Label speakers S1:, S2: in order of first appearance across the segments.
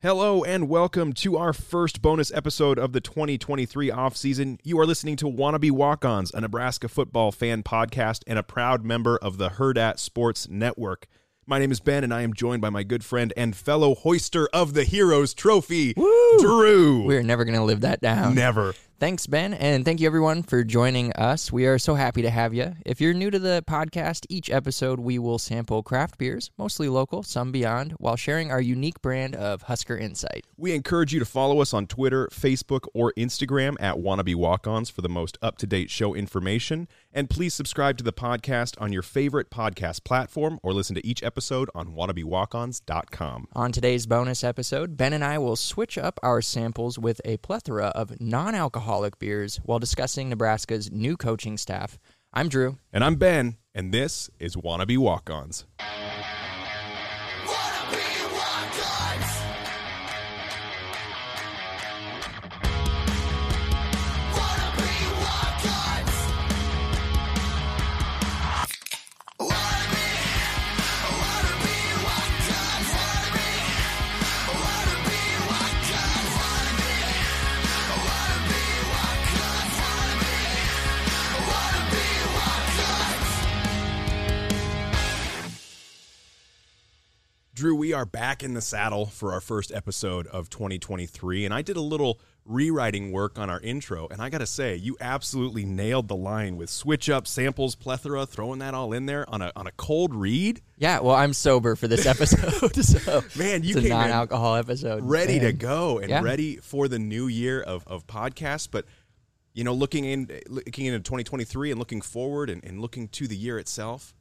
S1: Hello and welcome to our first bonus episode of the 2023 offseason. You are listening to Wannabe Walk Ons, a Nebraska football fan podcast and a proud member of the Hurrdat Sports Network. My name is Ben, and I am joined by my good friend and fellow hoister of the Heroes Trophy, Drew.
S2: We're never going to live that down.
S1: Never.
S2: Thanks, Ben, and thank you everyone for joining us. We are so happy to have you. If you're new to the podcast, each episode we will sample craft beers, mostly local, some beyond, while sharing our unique brand of Husker Insight.
S1: We encourage you to follow us on Twitter, Facebook, or Instagram at Wannabe Walk Ons for the most up to date show information. And please subscribe to the podcast on your favorite podcast platform or listen to each episode on wannabewalkons.com.
S2: On today's bonus episode, Ben and I will switch up our samples with a plethora of non alcoholic beers while discussing Nebraska's new coaching staff. I'm Drew.
S1: And I'm Ben, and this is Wannabe Walk Ons. Drew, we are back in the saddle for our first episode of 2023, and I did a little rewriting work on our intro, and I got to say, you absolutely nailed the line with switch up, samples, plethora, throwing that all in there on a on a cold read.
S2: Yeah, well, I'm sober for this episode, so
S1: Man, you
S2: it's a
S1: came in
S2: non-alcohol episode.
S1: ready to go and
S2: Yeah.
S1: ready for the new year of, of podcasts. But you know, looking in looking into 2023 and looking forward and, and looking to the year itself,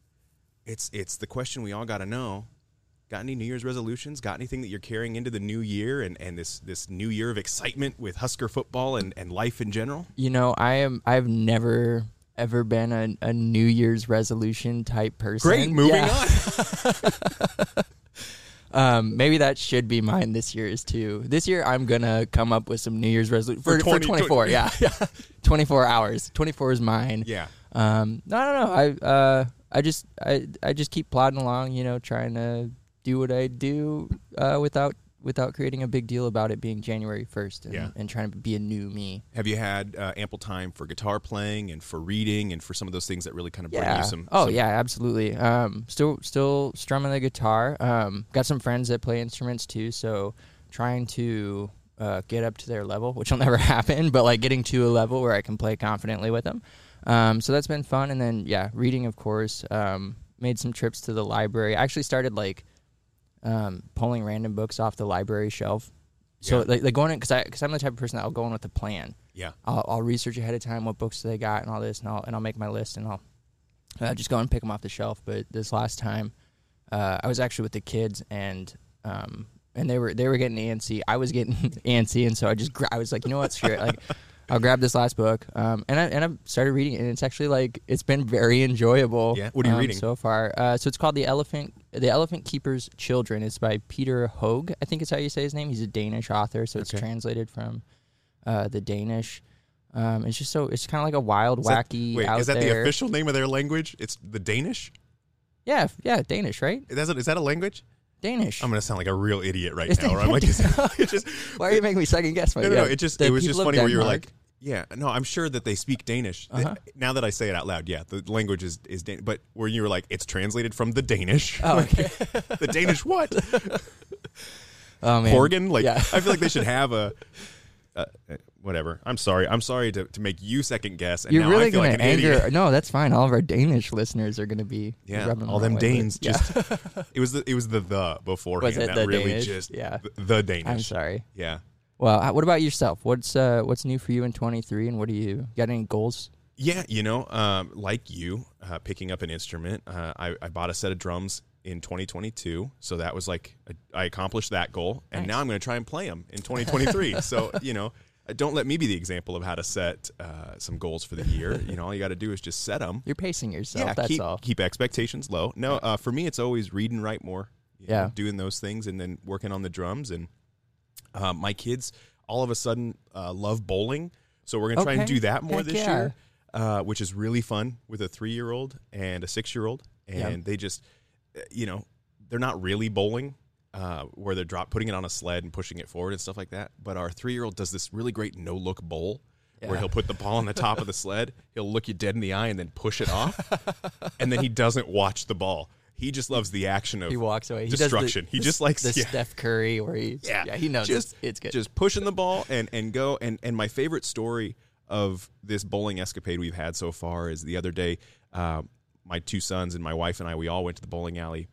S1: it's it's the question we all got to know. Got any New Year's resolutions? Got anything that you're carrying into the new year and, and this this new year of excitement with Husker football and, and life in general?
S2: You know, I am. I've never ever been a, a New Year's resolution type person.
S1: Great, moving
S2: Yeah. Um, maybe that should be mine this year is too. This year I'm gonna come up with some New Year's resolution
S1: For
S2: for, for,
S1: 20
S2: 24. yeah, yeah, 24 hours. 24 is mine.
S1: Yeah.
S2: Um, no, I don't know. I uh, I just I I just keep plodding along. You know, trying to do what I do uh, without without creating a big deal about it being January 1st and,
S1: Yeah.
S2: and trying to be a new me.
S1: Have you had uh, ample time for guitar playing and for reading and for some of those things that really kind of bring
S2: Yeah.
S1: you some?
S2: oh
S1: some-
S2: yeah, absolutely. Um, still still strumming the guitar. Um, got some friends that play instruments too, so trying to uh, get up to their level, which will never happen, but like getting to a level where I can play confidently with them. Um, so that's been fun. And then yeah, reading of course. Um, made some trips to the library. I actually started like um, pulling random books off the library shelf. So
S1: Yeah.
S2: like, like going in because I because I'm the type of person that I'll go in with a plan.
S1: Yeah.
S2: I'll, I'll research ahead of time what books they got and all this, and I'll and I'll make my list and I'll uh, just go and pick them off the shelf. But this last time, uh, I was actually with the kids and um and they were they were getting antsy. I was getting antsy, and so I just gra- I was like, you know what, screw it. Like I'll grab this last book. Um, and I and I started reading it, and it's actually like it's been very enjoyable.
S1: Yeah? What are you
S2: um,
S1: reading?
S2: so far? Uh, so it's called the Elephant the Elephant Keeper's Children. is by Peter Høeg. I think it's how you say his name. He's a Danish author, so it's
S1: Okay.
S2: translated from uh, the Danish. Um, it's just so it's kind of like a wild,
S1: Is that-
S2: wacky.
S1: wait,
S2: out
S1: is that
S2: there.
S1: the official name of their language? It's the Danish.
S2: Yeah, f- yeah, Danish, right?
S1: Is that, is that a language?
S2: Danish.
S1: I'm gonna sound like a real idiot right now. Where I'm like, just,
S2: Why are you making me second guess? my
S1: no, no, no. It just it was just funny where you were like, Yeah, no, I'm sure that they speak Danish.
S2: Uh-huh.
S1: Now that I say it out loud, yeah, the language is is Dan- but where you were like, it's translated from the Danish.
S2: Oh, okay.
S1: the Danish what?
S2: oh man,
S1: Horgan? Like,
S2: yeah.
S1: I feel like they should have a. Uh, whatever. I'm sorry. I'm sorry to, to make you second guess. And
S2: You're
S1: now
S2: really
S1: I feel
S2: gonna
S1: like an
S2: anger.
S1: idiot.
S2: No, that's fine. All of our Danish listeners are gonna be
S1: Yeah,
S2: rubbing
S1: all them
S2: wrong way, but-
S1: Danes
S2: yeah.
S1: just. it was the it was the the beforehand
S2: Was it
S1: that
S2: the
S1: really
S2: Danish?
S1: just
S2: Yeah.
S1: the, the Danish.
S2: I'm sorry.
S1: Yeah.
S2: Well, what about yourself? What's uh what's new for you in 23, and what do you got any goals?
S1: Yeah, you know, um, like you, uh, picking up an instrument. Uh, I, I bought a set of drums in 2022, so that was like a, I accomplished that goal, and
S2: Nice.
S1: now I'm going to try and play them in 2023. so you know, uh, don't let me be the example of how to set uh, some goals for the year. You know, all you got to do is just set them.
S2: You're pacing yourself.
S1: Yeah,
S2: that's
S1: keep
S2: all.
S1: keep expectations low. No, uh, for me, it's always read and write more.
S2: Yeah.
S1: know, doing those things and then working on the drums and uh, my kids all of a sudden uh, love bowling, so we're gonna try and do that more
S2: Heck
S1: this
S2: yeah.
S1: year, uh, which is really fun with a three year old and a six year old, and
S2: Yeah.
S1: they just, uh, you know, they're not really bowling. Uh, where they're drop putting it on a sled and pushing it forward and stuff like that. But our three year old does this really great no look bowl where he'll put the ball on the top of the sled, he'll look you dead in the eye and then push it off, and then he doesn't watch the ball. He just loves the action of
S2: He walks away. He
S1: destruction.
S2: The,
S1: he just likes
S2: the
S1: yeah.
S2: Steph Curry where he
S1: Yeah,
S2: he knows
S1: just
S2: it's, it's good.
S1: Just pushing the ball and and go and and my favorite story of this bowling escapade we've had so far is the other day. Uh, my two sons and my wife and I we all went to the bowling alley,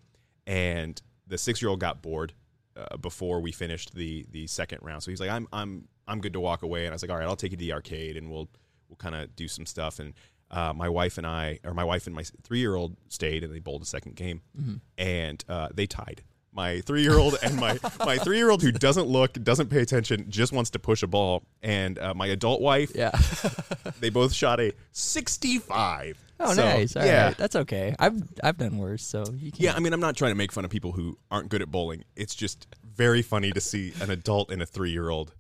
S1: and the six year old got bored uh, before we finished the the second round. So he's like, I'm I'm I'm good to walk away, and I was like, all right, I'll take you to the arcade and we'll we'll kind of do some stuff and. Uh, my wife and I, or my wife and my three-year-old, stayed and they bowled a second game, and uh, they tied. My three-year-old and my my three-year-old who doesn't look, doesn't pay attention, just wants to push a ball, and uh, my adult wife,
S2: yeah.
S1: they both shot a 65.
S2: oh,
S1: So,
S2: nice. All right,
S1: yeah,
S2: that's okay. I've I've done worse, so
S1: yeah. I mean, I'm not trying to make fun of people who aren't good at bowling. It's just very funny to see an adult and a three-year-old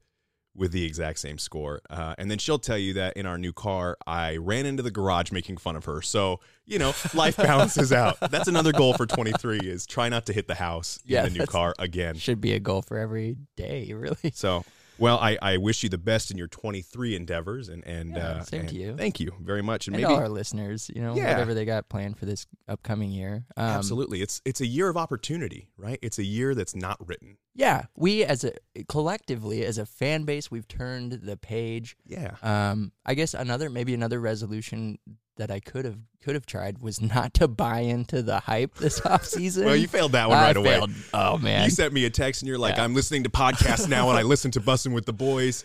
S1: with the exact same score. Uh, and then she'll tell you that in our new car, I ran into the garage making fun of her. So you know, life balances out. That's another goal for 23 is try not to hit the house
S2: Yeah,
S1: in the new car again.
S2: should be a goal for every day, really.
S1: So, well, I, I wish you the best in your 23 endeavors, and and
S2: Yeah,
S1: uh,
S2: same to you.
S1: Thank you very much, and,
S2: And
S1: maybe
S2: all our listeners, you know,
S1: Yeah.
S2: whatever they got planned for this upcoming year. Um,
S1: absolutely, it's it's a year of opportunity, right? It's a year that's not written.
S2: Yeah, we as a collectively as a fan base, we've turned the page.
S1: Yeah,
S2: Um, I guess another maybe another resolution that I could have could have tried was not to buy into the hype this off season.
S1: well, you failed that one
S2: I
S1: right away.
S2: failed. Oh man,
S1: You sent me a text, and you're like,
S2: Yeah.
S1: "I'm listening to podcasts now, and I listen to Bussin' with the Boys."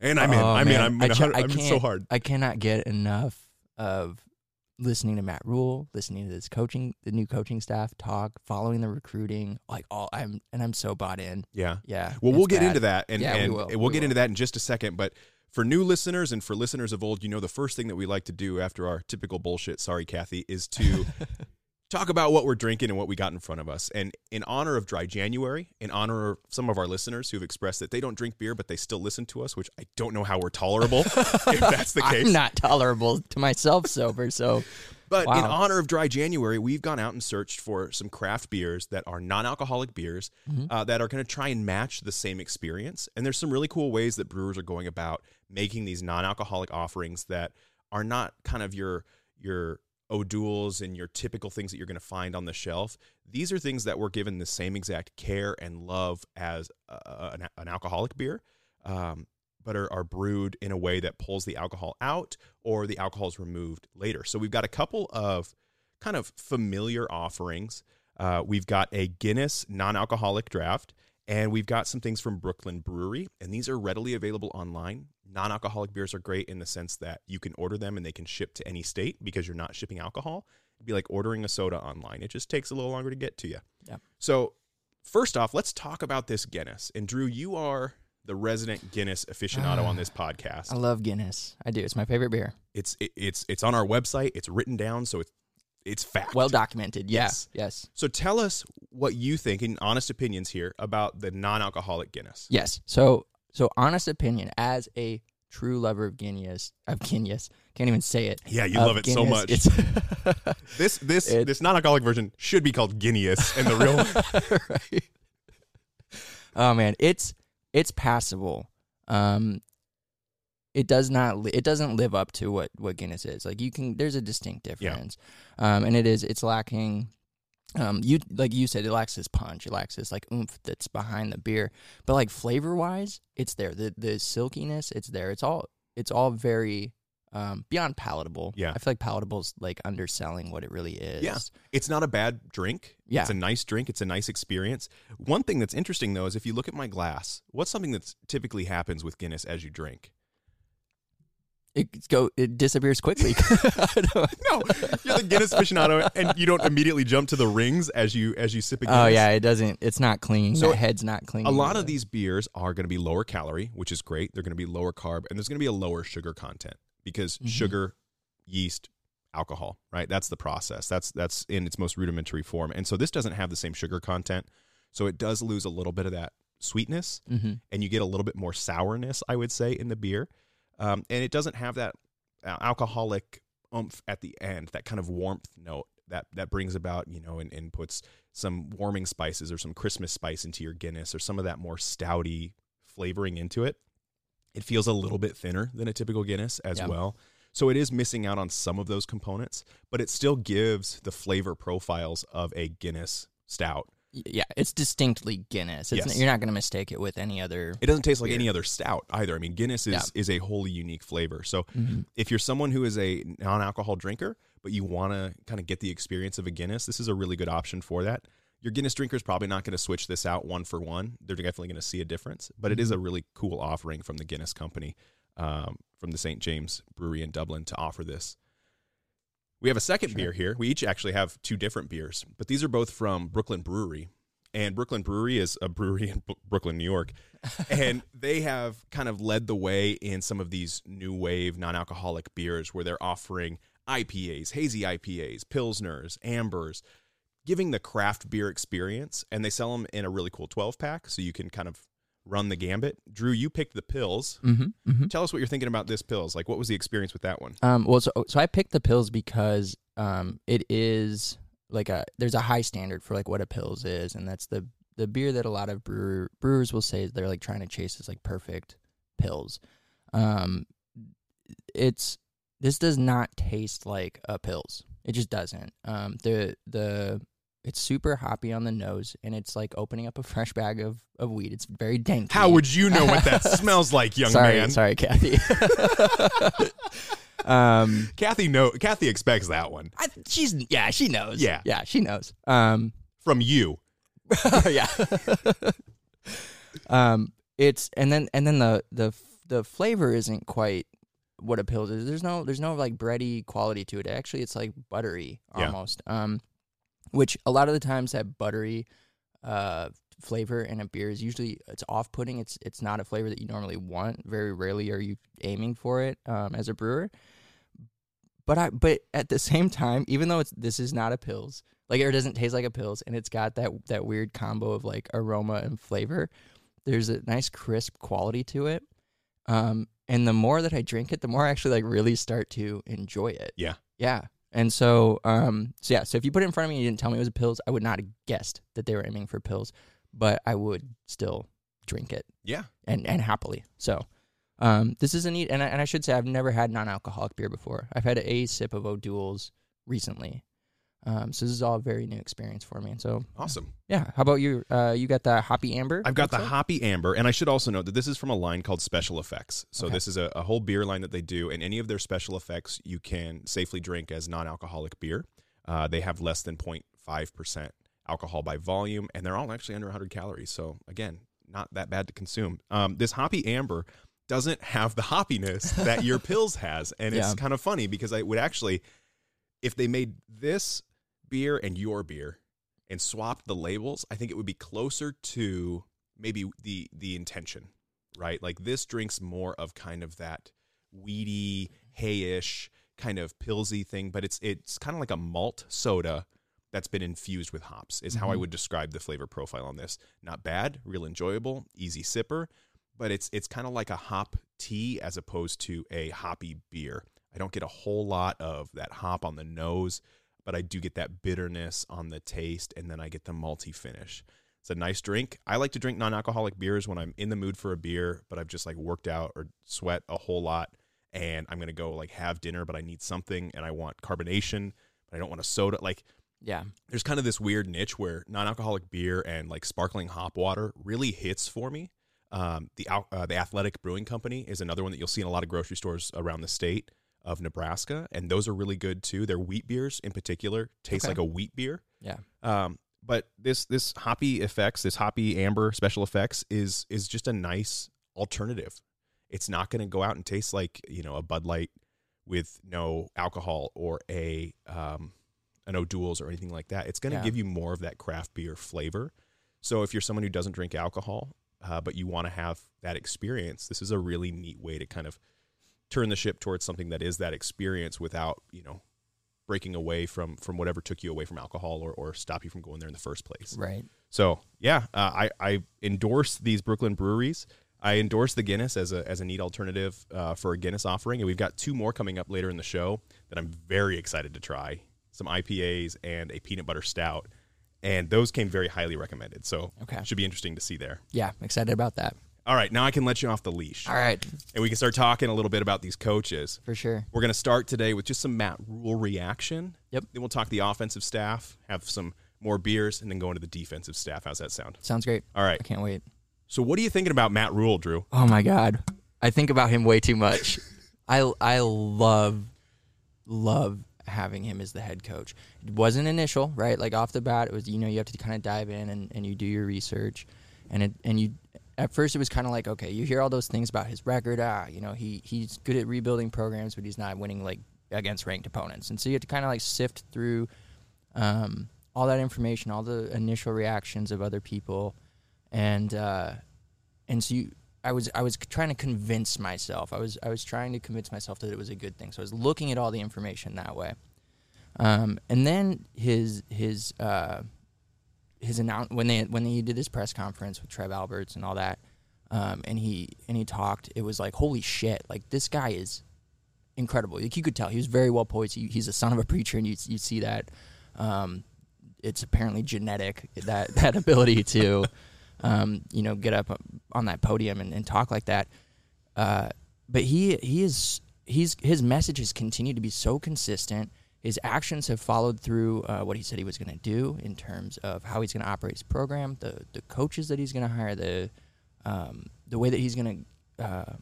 S1: And I'm in.
S2: Oh,
S1: I'm in. I'm in. a
S2: ca-
S1: hundred-
S2: I
S1: I'm in so hard.
S2: I cannot get enough of listening to Matt Rhule, listening to this coaching, the new coaching staff talk, following the recruiting. Like all, I'm and I'm so bought in.
S1: Yeah.
S2: Yeah.
S1: Well, we'll get
S2: bad.
S1: into that, and,
S2: Yeah, we
S1: and
S2: will.
S1: we'll
S2: We
S1: get
S2: will.
S1: into that in just a second. But for new listeners and for listeners of old, you know, the first thing that we like to do after our typical bullshit, sorry, Kathy, is to talk about what we're drinking and what we got in front of us. And in honor of Dry January, in honor of some of our listeners who've expressed that they don't drink beer, but they still listen to us, which I don't know how we're tolerable if that's the case.
S2: I'm not tolerable to myself sober, so
S1: But in honor of Dry January, we've gone out and searched for some craft beers that are non-alcoholic beers
S2: Mm-hmm.
S1: uh, that are going to try and match the same experience. And there's some really cool ways that brewers are going about making these non-alcoholic offerings that are not kind of your your O'Douls and your typical things that you're going to find on the shelf. These are things that were given the same exact care and love as uh, an, an alcoholic beer. Um, but are, are brewed in a way that pulls the alcohol out or the alcohol is removed later. So we've got a couple of kind of familiar offerings. Uh, we've got a Guinness non alcoholic draft, and we've got some things from Brooklyn Brewery, and these are readily available online. Non alcoholic beers are great in the sense that you can order them and they can ship to any state because you're not shipping alcohol. It'd be like ordering a soda online, it just takes a little longer to get to you.
S2: Yeah.
S1: So, first off, let's talk about this Guinness. And Drew, you are the resident Guinness aficionado on this podcast.
S2: I love Guinness. I do. It's my favorite beer.
S1: It's it, it's it's on our website. It's written down, so it's it's fact.
S2: Well documented. Yeah.
S1: Yes.
S2: Yes.
S1: so tell us what you think, in honest opinions here, about the non-alcoholic Guinness.
S2: Yes. So so honest opinion as a true lover of Guinness of Guinness can't even say it.
S1: Yeah, you love it so much. This this
S2: It-
S1: this non-alcoholic version should be called Guinness, and the real
S2: right. Oh man, it's it's passable. Um, it does not li- it doesn't live up to what what Guinness is. Like you can there's a distinct difference, um, and it is it's lacking. Um, you like you said, it lacks this punch. It lacks this like oomph that's behind the beer. But like flavor wise, it's there. The the silkiness, it's there. It's all it's all very um, beyond palatable.
S1: Yeah.
S2: I feel like palatable's like underselling what it really is.
S1: Yeah. It's not a bad drink.
S2: Yeah.
S1: It's a nice drink. It's a nice experience. One thing that's interesting though is if you look at my glass, what's something that typically happens with Guinness as you drink?
S2: It go it disappears quickly.
S1: No, you're the Guinness aficionado, and you don't immediately jump to the rings as you as you sip a Guinness.
S2: Oh yeah, it doesn't. It's not clean.
S1: So
S2: So head's not clean.
S1: A lot of these beers are going to be lower calorie, which is great. They're going to be lower carb, and there's going to be a lower sugar content because
S2: Mhm.
S1: sugar, yeast, alcohol, right? That's the process. That's that's in its most rudimentary form. And so this doesn't have the same sugar content. So it does lose a little bit of that sweetness
S2: Mhm.
S1: and you get a little bit more sourness, I would say, in the beer. Um, and it doesn't have that uh, alcoholic oomph at the end, that kind of warmth note that that brings about, you know, and, and puts some warming spices or some Christmas spice into your Guinness or some of that more stouty flavoring into it. It feels a little bit thinner than a typical Guinness as
S2: Yeah.
S1: well. So it is missing out on some of those components, but it still gives the flavor profiles of a Guinness stout.
S2: Yeah, it's distinctly Guinness. It's
S1: Yes.
S2: you're not going to mistake it with any other.
S1: It doesn't taste like
S2: Beer.
S1: any other stout either. I mean, Guinness is
S2: Yeah.
S1: is a wholly unique flavor. So
S2: Mhm.
S1: if you're someone who is a non-alcohol drinker, but you want to kind of get the experience of a Guinness, this is a really good option for that. Your Guinness drinker is probably not going to switch this out one for one. They're definitely going to see a difference, but it is a really cool offering from the Guinness company, um, from the St. James Brewery in Dublin to offer this. We have a second beer here. We each actually have two different beers, but these are both from Brooklyn Brewery. And Brooklyn Brewery is a brewery in B- Brooklyn, New York. and they have kind of led the way in some of these new wave non alcoholic beers where they're offering IPAs, hazy IPAs, Pilsners, Ambers, giving the craft beer experience. And they sell them in a really cool 12 pack so you can kind of run the gambit. Drew, you picked the pils.
S2: Mhm, mhm.
S1: Tell us what you're thinking about this pils. Like, what was the experience with that one?
S2: Um, well, so so I picked the pils because um, it is like a there's a high standard for like what a pils is, and that's the the beer that a lot of brewer, brewers will say they're like trying to chase is like perfect pils. Um, it's this does not taste like a pils. It just doesn't. Um, the the it's super hoppy on the nose, and it's like opening up a fresh bag of, of weed. It's very dank.
S1: How would you know what that smells like, young
S2: sorry,
S1: man?
S2: sorry, Kathy. um,
S1: Kathy no Kathy expects that one
S2: I, she's yeah, she knows.
S1: Yeah.
S2: yeah, she knows. Um,
S1: from you.
S2: yeah. um, it's and then and then the the the flavor isn't quite what a pill is. There's no there's no like bready quality to it. Actually, it's like buttery
S1: Yeah.
S2: almost. Um, which a lot of the times that buttery uh flavor in a beer is usually it's off putting. It's it's not a flavor that you normally want. Very rarely are you aiming for it um, as a brewer. But I but at the same time, even though it's this is not a pils, like it doesn't taste like a pils, and it's got that that weird combo of like aroma and flavor. There's a nice crisp quality to it. Um, and the more that I drink it, the more I actually like really start to enjoy it.
S1: Yeah.
S2: Yeah. And so, um, so yeah. So if you put it in front of me and you didn't tell me it was pils, I would not have guessed that they were aiming for pils, but I would still drink it
S1: Yeah.
S2: and and happily. So, um, this is a neat, and I, and I should say I've never had non-alcoholic beer before. I've had a sip of O'Doul's recently, um, so this is all a very new experience for me. And so,
S1: Awesome.
S2: yeah. How about you? Uh, you got the hoppy amber.
S1: I've got the
S2: like?
S1: hoppy amber, and I should also note that this is from a line called Special Effects. So
S2: Okay.
S1: this is a, a whole beer line that they do, and any of their special effects you can safely drink as non-alcoholic beer. Uh, they have less than 0.5 percent alcohol by volume, and they're all actually under 100 calories. So again, not that bad to consume. Um, this hoppy amber doesn't have the hoppiness that your pils has, and it's kind of funny because I would actually, if they made this beer and your beer and swapped the labels, I think it would be closer to maybe the the intention, right? Like this drinks more of kind of that weedy, hayish kind of pillsy thing, but it's it's kind of like a malt soda that's been infused with hops. Is how I
S2: Mhm.
S1: would describe the flavor profile on this. Not bad, real enjoyable, easy sipper, but it's it's kind of like a hop tea as opposed to a hoppy beer. I don't get a whole lot of that hop on the nose, but I do get that bitterness on the taste, and then I get the malty finish. It's a nice drink. I like to drink non-alcoholic beers when I'm in the mood for a beer, but I've just like worked out or sweat a whole lot, and I'm gonna go like have dinner, but I need something, and I want carbonation, but I don't want a soda. Like
S2: Yeah.
S1: there's kind of this weird niche where non-alcoholic beer and like sparkling hop water really hits for me. Um, the uh, the Athletic Brewing Company is another one that you'll see in a lot of grocery stores around the state of Nebraska, and those are really good too. Their wheat beers, in particular, taste
S2: Okay.
S1: like a wheat beer.
S2: Yeah.
S1: Um, but this this hoppy effects, this hoppy amber special effects is is just a nice alternative. It's not going to go out and taste like you know a Bud Light with no alcohol or a um, an O'Doul's or anything like that. It's going to
S2: Yeah.
S1: give you more of that craft beer flavor. So if you're someone who doesn't drink alcohol, uh, but you want to have that experience, this is a really neat way to kind of turn the ship towards something that is that experience without you know breaking away from from whatever took you away from alcohol or, or stop you from going there in the first place.
S2: Right.
S1: So yeah, uh, I I endorse these Brooklyn breweries. I endorse the Guinness as a as a neat alternative uh, for a Guinness offering, and we've got two more coming up later in the show that I'm very excited to try. Some IPAs and a peanut butter stout, and those came very highly recommended. So
S2: Okay.
S1: should be interesting to see there.
S2: Yeah. Excited about that.
S1: All right, now I can let you off the leash,
S2: All right.
S1: and we can start talking a little bit about these coaches.
S2: For sure.
S1: We're going to start today with just some Matt Rhule reaction.
S2: Yep.
S1: Then we'll talk the offensive staff, have some more beers, and then go into the defensive staff. How's that sound?
S2: Sounds great.
S1: All right.
S2: I can't wait.
S1: So, what are you thinking about Matt Rhule, Drew?
S2: Oh my god, I think about him way too much. I I love love having him as the head coach. It wasn't initial, right? Like off the bat, it was you know you have to kind of dive in and, and you do your research, and it and you at first it was kind of like okay, you hear all those things about his record. Ah, you know he he's good at rebuilding programs, but he's not winning like against ranked opponents, and so you have to kind of like sift through um, all that information, all the initial reactions of other people, and uh, and so you, I was I was trying to convince myself. I was I was trying to convince myself that it was a good thing. So I was looking at all the information that way. Um, and then his his uh, his announce when they when he did this press conference with Trev Alberts and all that, um, and he and he talked. It was like holy shit! Like this guy is incredible. Like you could tell he was very well poised. He, he's a son of a preacher, and you you see that. Um, it's apparently genetic that that ability to, um, you know, get up on that podium and, and talk like that. Uh, but he he is he's his message has continued to be so consistent. His actions have followed through uh, what he said he was going to do in terms of how he's going to operate his program, the the coaches that he's going to hire, the um, the way that he's going to uh,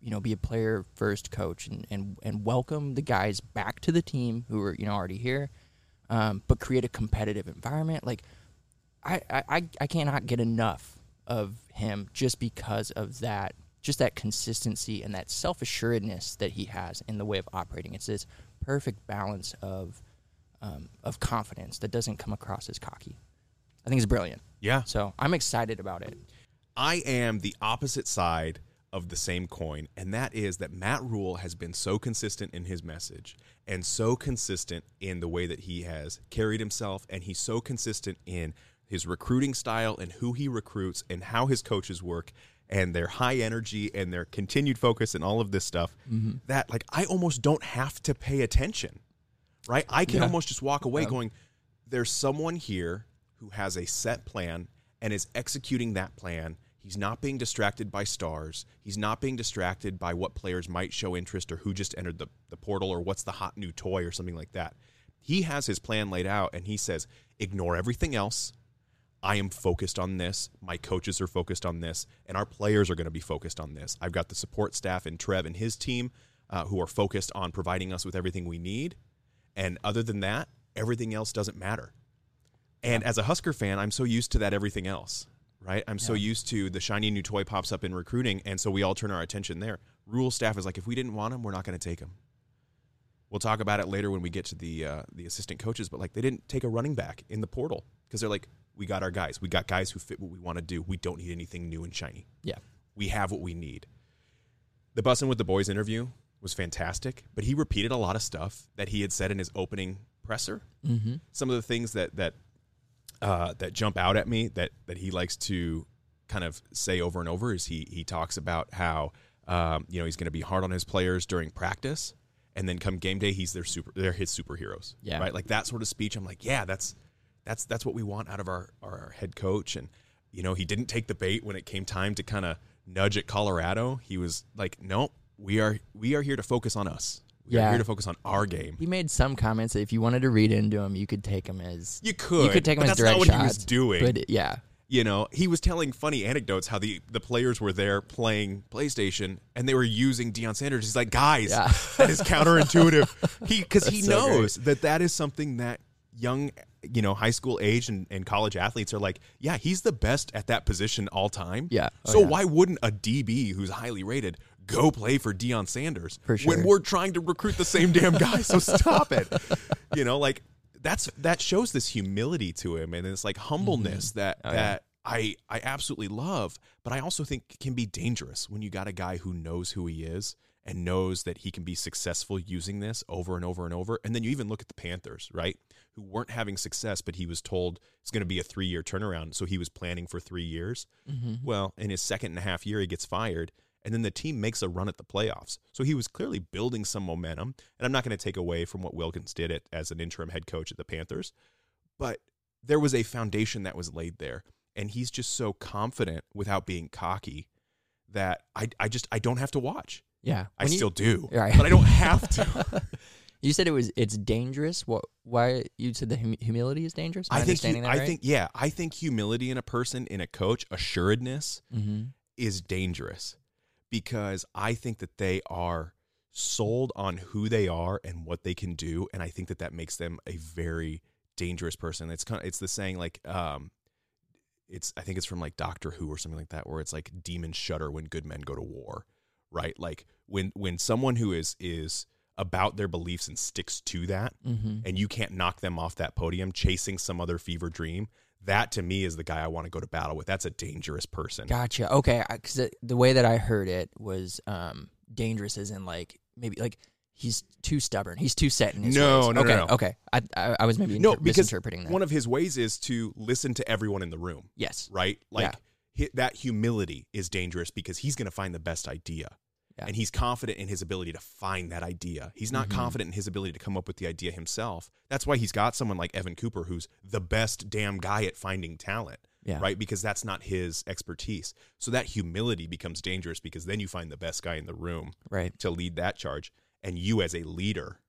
S2: you know be a player first coach and, and and welcome the guys back to the team who are you know already here, um, but create a competitive environment. Like I, I I cannot get enough of him just because of that just that consistency and that self assuredness that he has in the way of operating. It's this perfect balance of um, of confidence that doesn't come across as cocky. I think it's brilliant.
S1: Yeah.
S2: So I'm excited about it.
S1: I am the opposite side of the same coin, and that is that Matt Rhule has been so consistent in his message and so consistent in the way that he has carried himself, and he's so consistent in his recruiting style and who he recruits and how his coaches work and their high energy and their continued focus and all of this stuff mm-hmm. that like I almost don't have to pay attention. Right? I can
S2: Yeah.
S1: almost just walk away going there's someone here who has a set plan and is executing that plan. He's not being distracted by stars. He's not being distracted by what players might show interest or who just entered the, the portal or what's the hot new toy or something like that. He has his plan laid out and he says, ignore everything else. I am focused on this. My coaches are focused on this, and our players are going to be focused on this. I've got the support staff and Trev and his team uh, who are focused on providing us with everything we need. And other than that, everything else doesn't matter. And as a Husker fan, I'm so used to that everything else, right? I'm so used to the shiny new toy pops up in recruiting, and so we all turn our attention there. Rhule staff is like, if we didn't want him, we're not going to take him. We'll talk about it later when we get to the uh, the assistant coaches, but like they didn't take a running back in the portal because they're like, we got our guys, we got guys who fit what we want to do. We don't need anything new and shiny.
S2: Yeah.
S1: We have what we need. The Bussin' with the Boys interview was fantastic, but he repeated a lot of stuff that he had said in his opening presser.
S2: Mm-hmm.
S1: Some of the things that that uh, that jump out at me that that he likes to kind of say over and over is he he talks about how um, you know he's going to be hard on his players during practice, and then come game day he's their super they're his superheroes.
S2: Yeah.
S1: right. Like that sort of speech. I'm like, yeah, that's that's that's what we want out of our our head coach. And you know, he didn't take the bait when it came time to kind of nudge at Colorado. He was like, "Nope, we are we are here to focus on us. We are here to focus on our game."
S2: He made some comments that if you wanted to read into him, you could take him as
S1: You could,
S2: you could take him as
S1: that's
S2: direct
S1: not what
S2: shots.
S1: he was doing.
S2: But yeah,
S1: you know, he was telling funny anecdotes how the the players were there playing PlayStation and they were using Deion Sanders. He's like, guys,
S2: Yeah.
S1: that is counterintuitive. He because he
S2: so
S1: knows that that is something that young, you know, high school age and, and college athletes are like, yeah, he's the best at that position all time.
S2: Yeah. Oh,
S1: so
S2: yeah.
S1: why wouldn't a DB who's highly rated go play for Deion Sanders
S2: For
S1: when we're trying to recruit the same damn guy? So stop it. You know, like that's that shows this humility to him and it's like humbleness mm-hmm. that
S2: Oh, yeah.
S1: that I I absolutely love, but I also think can be dangerous when you got a guy who knows who he is and knows that he can be successful using this over and over and over. And then you even look at the Panthers, right? Who weren't having success, but he was told it's going to be a three year turnaround. So he was planning for three years.
S2: Mm-hmm.
S1: Well, in his second and a half year, he gets fired. And then the team makes a run at the playoffs. So he was clearly building some momentum. And I'm not going to take away from what Wilks did it as an interim head coach at the Panthers, but there was a foundation that was laid there. And he's just so confident without being cocky that I, I just I don't have to watch.
S2: yeah.
S1: I
S2: you-
S1: still do,
S2: Right.
S1: but I don't have to.
S2: You said it was it's dangerous. What? Why you said the hum- humility is dangerous? Am
S1: I think hu-
S2: that
S1: I think yeah, I think humility in a person, in a coach, assuredness
S2: Mm-hmm.
S1: is dangerous because I think that they are sold on who they are and what they can do, and I think that that makes them a very dangerous person. It's kind of it's the saying like um, it's I think it's from like Doctor Who or something like that, where it's like demons shudder when good men go to war, right? Like when when someone who is is about their beliefs and sticks to that,
S2: Mm-hmm.
S1: and you can't knock them off that podium chasing some other fever dream. That to me is the guy I want to go to battle with. That's a dangerous person.
S2: Gotcha. Okay, because the, way that I heard it was um, dangerous, as in like maybe like he's too stubborn. He's too set in his
S1: No,
S2: ways.
S1: no, no,
S2: okay,
S1: no.
S2: Okay, I, I I was maybe
S1: No,
S2: inter-
S1: because
S2: misinterpreting that.
S1: one of his ways is to listen to everyone in the room,
S2: yes.
S1: right? Like
S2: Yeah.
S1: that humility is dangerous because he's going to find the best idea.
S2: Yeah.
S1: And he's confident in his ability to find that idea. He's not
S2: Mhm.
S1: confident in his ability to come up with the idea himself. That's why he's got someone like Evan Cooper, who's the best damn guy at finding talent,
S2: Yeah.
S1: right? Because that's not his expertise. So that humility becomes dangerous because then you find the best guy in the room
S2: Right.
S1: to lead that charge. And you, as a leader,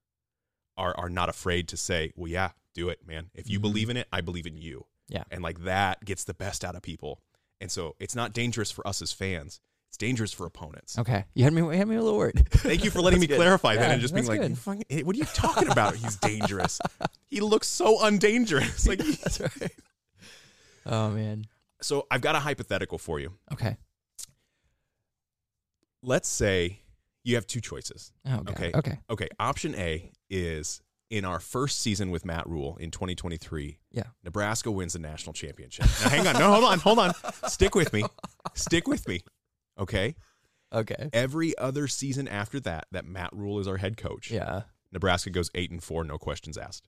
S1: are are not afraid to say, "Well, yeah, do it, man. If you
S2: Mhm.
S1: believe in it, I believe in you."
S2: Yeah.
S1: and like that gets the best out of people. And so it's not dangerous for us as fans. It's dangerous for opponents.
S2: Okay. You had me. You had me a little word.
S1: Thank you for letting me clarify that and just being like, fucking eh, "What are you talking about? He's dangerous. he looks so undangerous." Like,
S2: That's right. Oh man.
S1: so I've got a hypothetical for you.
S2: Okay.
S1: Let's say you have two choices.
S2: Oh,
S1: Okay.
S2: Okay.
S1: Okay, option A is in our first season with Matt Rhule in 2023.
S2: Yeah.
S1: Nebraska wins the national championship. Now, hang on. No, hold on. Hold on. Stick with me. Stick with me. Okay.
S2: Okay.
S1: Every other season after that, that Matt Rhule is our head coach.
S2: Yeah.
S1: Nebraska goes eight and four, no questions asked.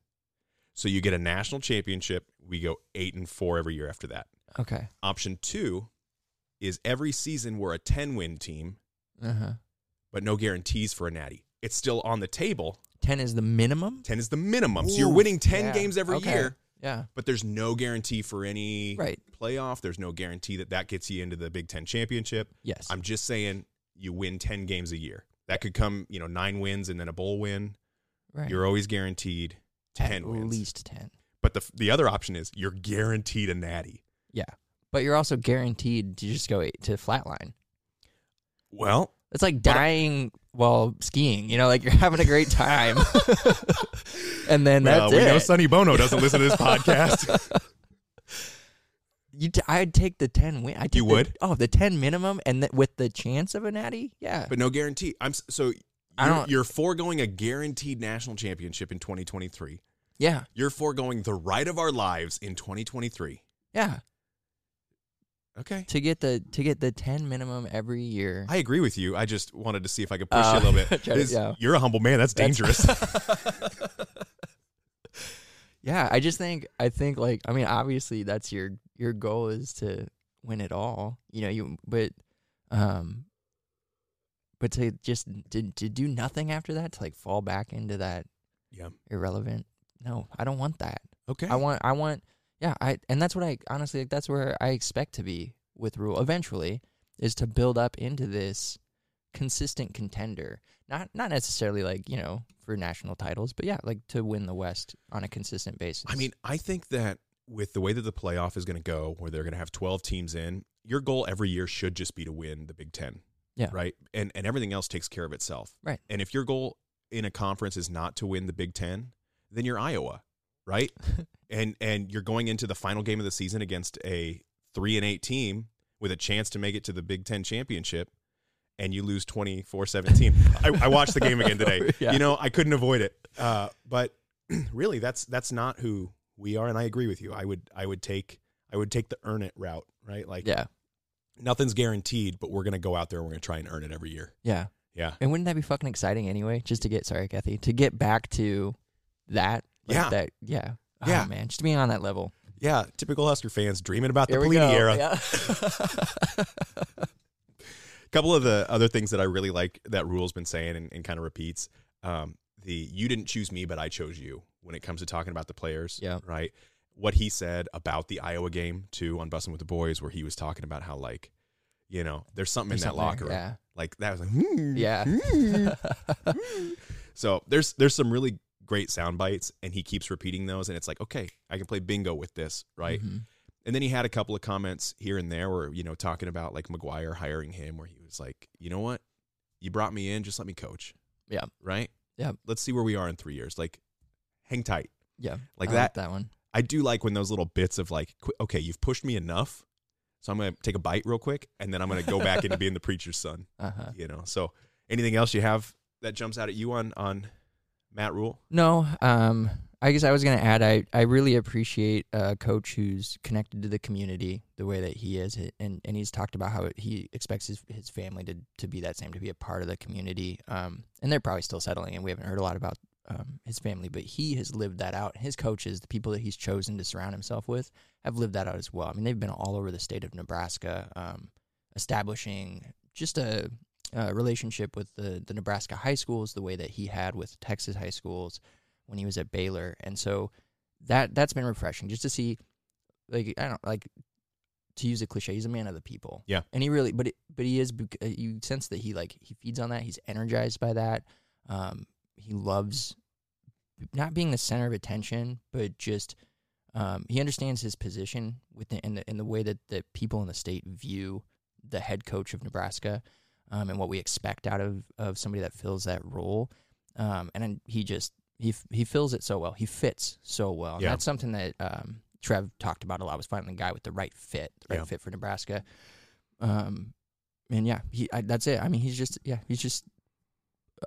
S1: So you get a national championship. We go eight and four every year after that.
S2: Okay.
S1: Option two is every season we're a 10 win team,
S2: Uh huh.
S1: but no guarantees for a natty. It's still on the table.
S2: Ten is the minimum.
S1: 10 is the minimum. so you're
S2: Ooh,
S1: winning 10
S2: yeah.
S1: games every
S2: Okay.
S1: year,
S2: Yeah.
S1: but there's no guarantee for any
S2: Right.
S1: playoff. There's no guarantee that that gets you into the Big Ten championship.
S2: Yes.
S1: I'm just saying you win 10 games a year. That could come, you know, nine wins and then a bowl win.
S2: right.
S1: You're always guaranteed 10
S2: At
S1: wins.
S2: At least ten.
S1: But the, the other option is you're guaranteed a natty.
S2: Yeah. But you're also guaranteed to just go to flatline.
S1: Well,
S2: It's like dying while skiing. You know, like you're having a great time, and then
S1: well,
S2: that's
S1: we
S2: it.
S1: know Sonny Bono doesn't listen to this podcast.
S2: You t- I'd take the ten win. I
S1: You would?
S2: oh the ten minimum, and th- with the chance of a natty. Yeah,
S1: but no guarantee. I'm so
S2: I
S1: you're,
S2: don't-
S1: you're foregoing a guaranteed national championship in 2023.
S2: yeah,
S1: You're foregoing the right of our lives in 2023.
S2: yeah.
S1: Okay.
S2: To get the to get the ten minimum every year.
S1: I agree with you. I just wanted to see if I could push
S2: Oh,
S1: you a little bit.
S2: to- yeah.
S1: You're a humble man. That's
S2: That's-
S1: dangerous.
S2: yeah, I just think I think like I mean obviously that's your your goal is to win it all. You know, you but um but to just to, to do nothing after that to like fall back into that
S1: yeah.
S2: irrelevant. No, I don't want that.
S1: Okay.
S2: I want I want Yeah, I and that's what I honestly like, that's where I expect to be with Rhule eventually is to build up into this consistent contender. Not not necessarily like, you know, for national titles, but yeah, like to win the West on a consistent basis.
S1: I mean, I think that with the way that the playoff is going to go, where they're going to have 12 teams in, your goal every year should just be to win the Big Ten.
S2: Yeah.
S1: Right. And and everything else takes care of itself.
S2: Right.
S1: And if your goal in a conference is not to win the Big Ten, then you're Iowa, right? and and you're going into the final game of the season against a three and eight team with a chance to make it to the Big Ten championship. And you lose 24 17. I, I watched the game again today.
S2: Yeah.
S1: You know, I couldn't avoid it. Uh, but really, that's that's not who we are. And I agree with you. I would I would take I would take the earn it route, right? Like
S2: yeah.
S1: nothing's guaranteed, but we're gonna go out there and we're gonna try and earn it every year.
S2: Yeah.
S1: Yeah.
S2: And wouldn't that be fucking exciting anyway? Just to get sorry, Kathy, to get back to that. like
S1: Yeah.
S2: That yeah. Oh,
S1: Yeah.
S2: man, just being on that level.
S1: Yeah. Typical Husker fans dreaming about the
S2: Here we
S1: Pelini era.
S2: Yeah.
S1: couple of the other things that I really like that Rhule's been saying and, and kind of repeats. Um, the you didn't choose me, but I chose you when it comes to talking about the players.
S2: Yeah.
S1: Right. What he said about the Iowa game too on Bussin' with the Boys, where he was talking about how like, you know, there's something
S2: There's
S1: in that
S2: something
S1: locker room.
S2: yeah.
S1: Like that was like, hmm,
S2: Yeah.
S1: hmm. so there's there's some really great sound bites, and he keeps repeating those, and it's like, okay, I can play bingo with this, right?
S2: Mhm.
S1: And then he had a couple of comments here and there where, you know, talking about like McGuire hiring him, where he was like, you know what? You brought me in, just let me coach.
S2: Yeah.
S1: Right?
S2: Yeah.
S1: Let's see where we are in three years. Like, hang tight.
S2: Yeah.
S1: Like
S2: I
S1: that.
S2: that one.
S1: I do like when those little bits of like, okay, you've pushed me enough. So I'm going to take a bite real quick and then I'm going to go back into being the preacher's son,
S2: Uh-huh.
S1: you know? So anything else you have that jumps out at you on, on Matt Rhule?
S2: No, um, I guess I was going to add. I, I really appreciate a coach who's connected to the community the way that he is, and and he's talked about how he expects his his family to to be that same, to be a part of the community. Um, and they're probably still settling, and we haven't heard a lot about um, his family, but he has lived that out. His coaches, the people that he's chosen to surround himself with, have lived that out as well. I mean, they've been all over the state of Nebraska, um, establishing just a, a relationship with the the Nebraska high schools, the way that he had with Texas high schools when he was at Baylor, and so that that's been refreshing just to see, like I don't like to use a cliche. He's a man of the people.
S1: Yeah.
S2: and he really, but it, but he is. uh, You sense that he like he feeds on that. He's energized by that. Um, he loves not being the center of attention, but just um, he understands his position within in the in the way that the people in the state view the head coach of Nebraska, um, and what we expect out of of somebody that fills that role. Um, and then he just he he fills it so well. He fits so well.
S1: Yeah.
S2: That's something that um, Trev talked about a lot. Was finding the guy with the right fit, the right
S1: Yeah.
S2: fit for Nebraska. Um, and yeah, he I, that's it. I mean, he's just yeah, he's just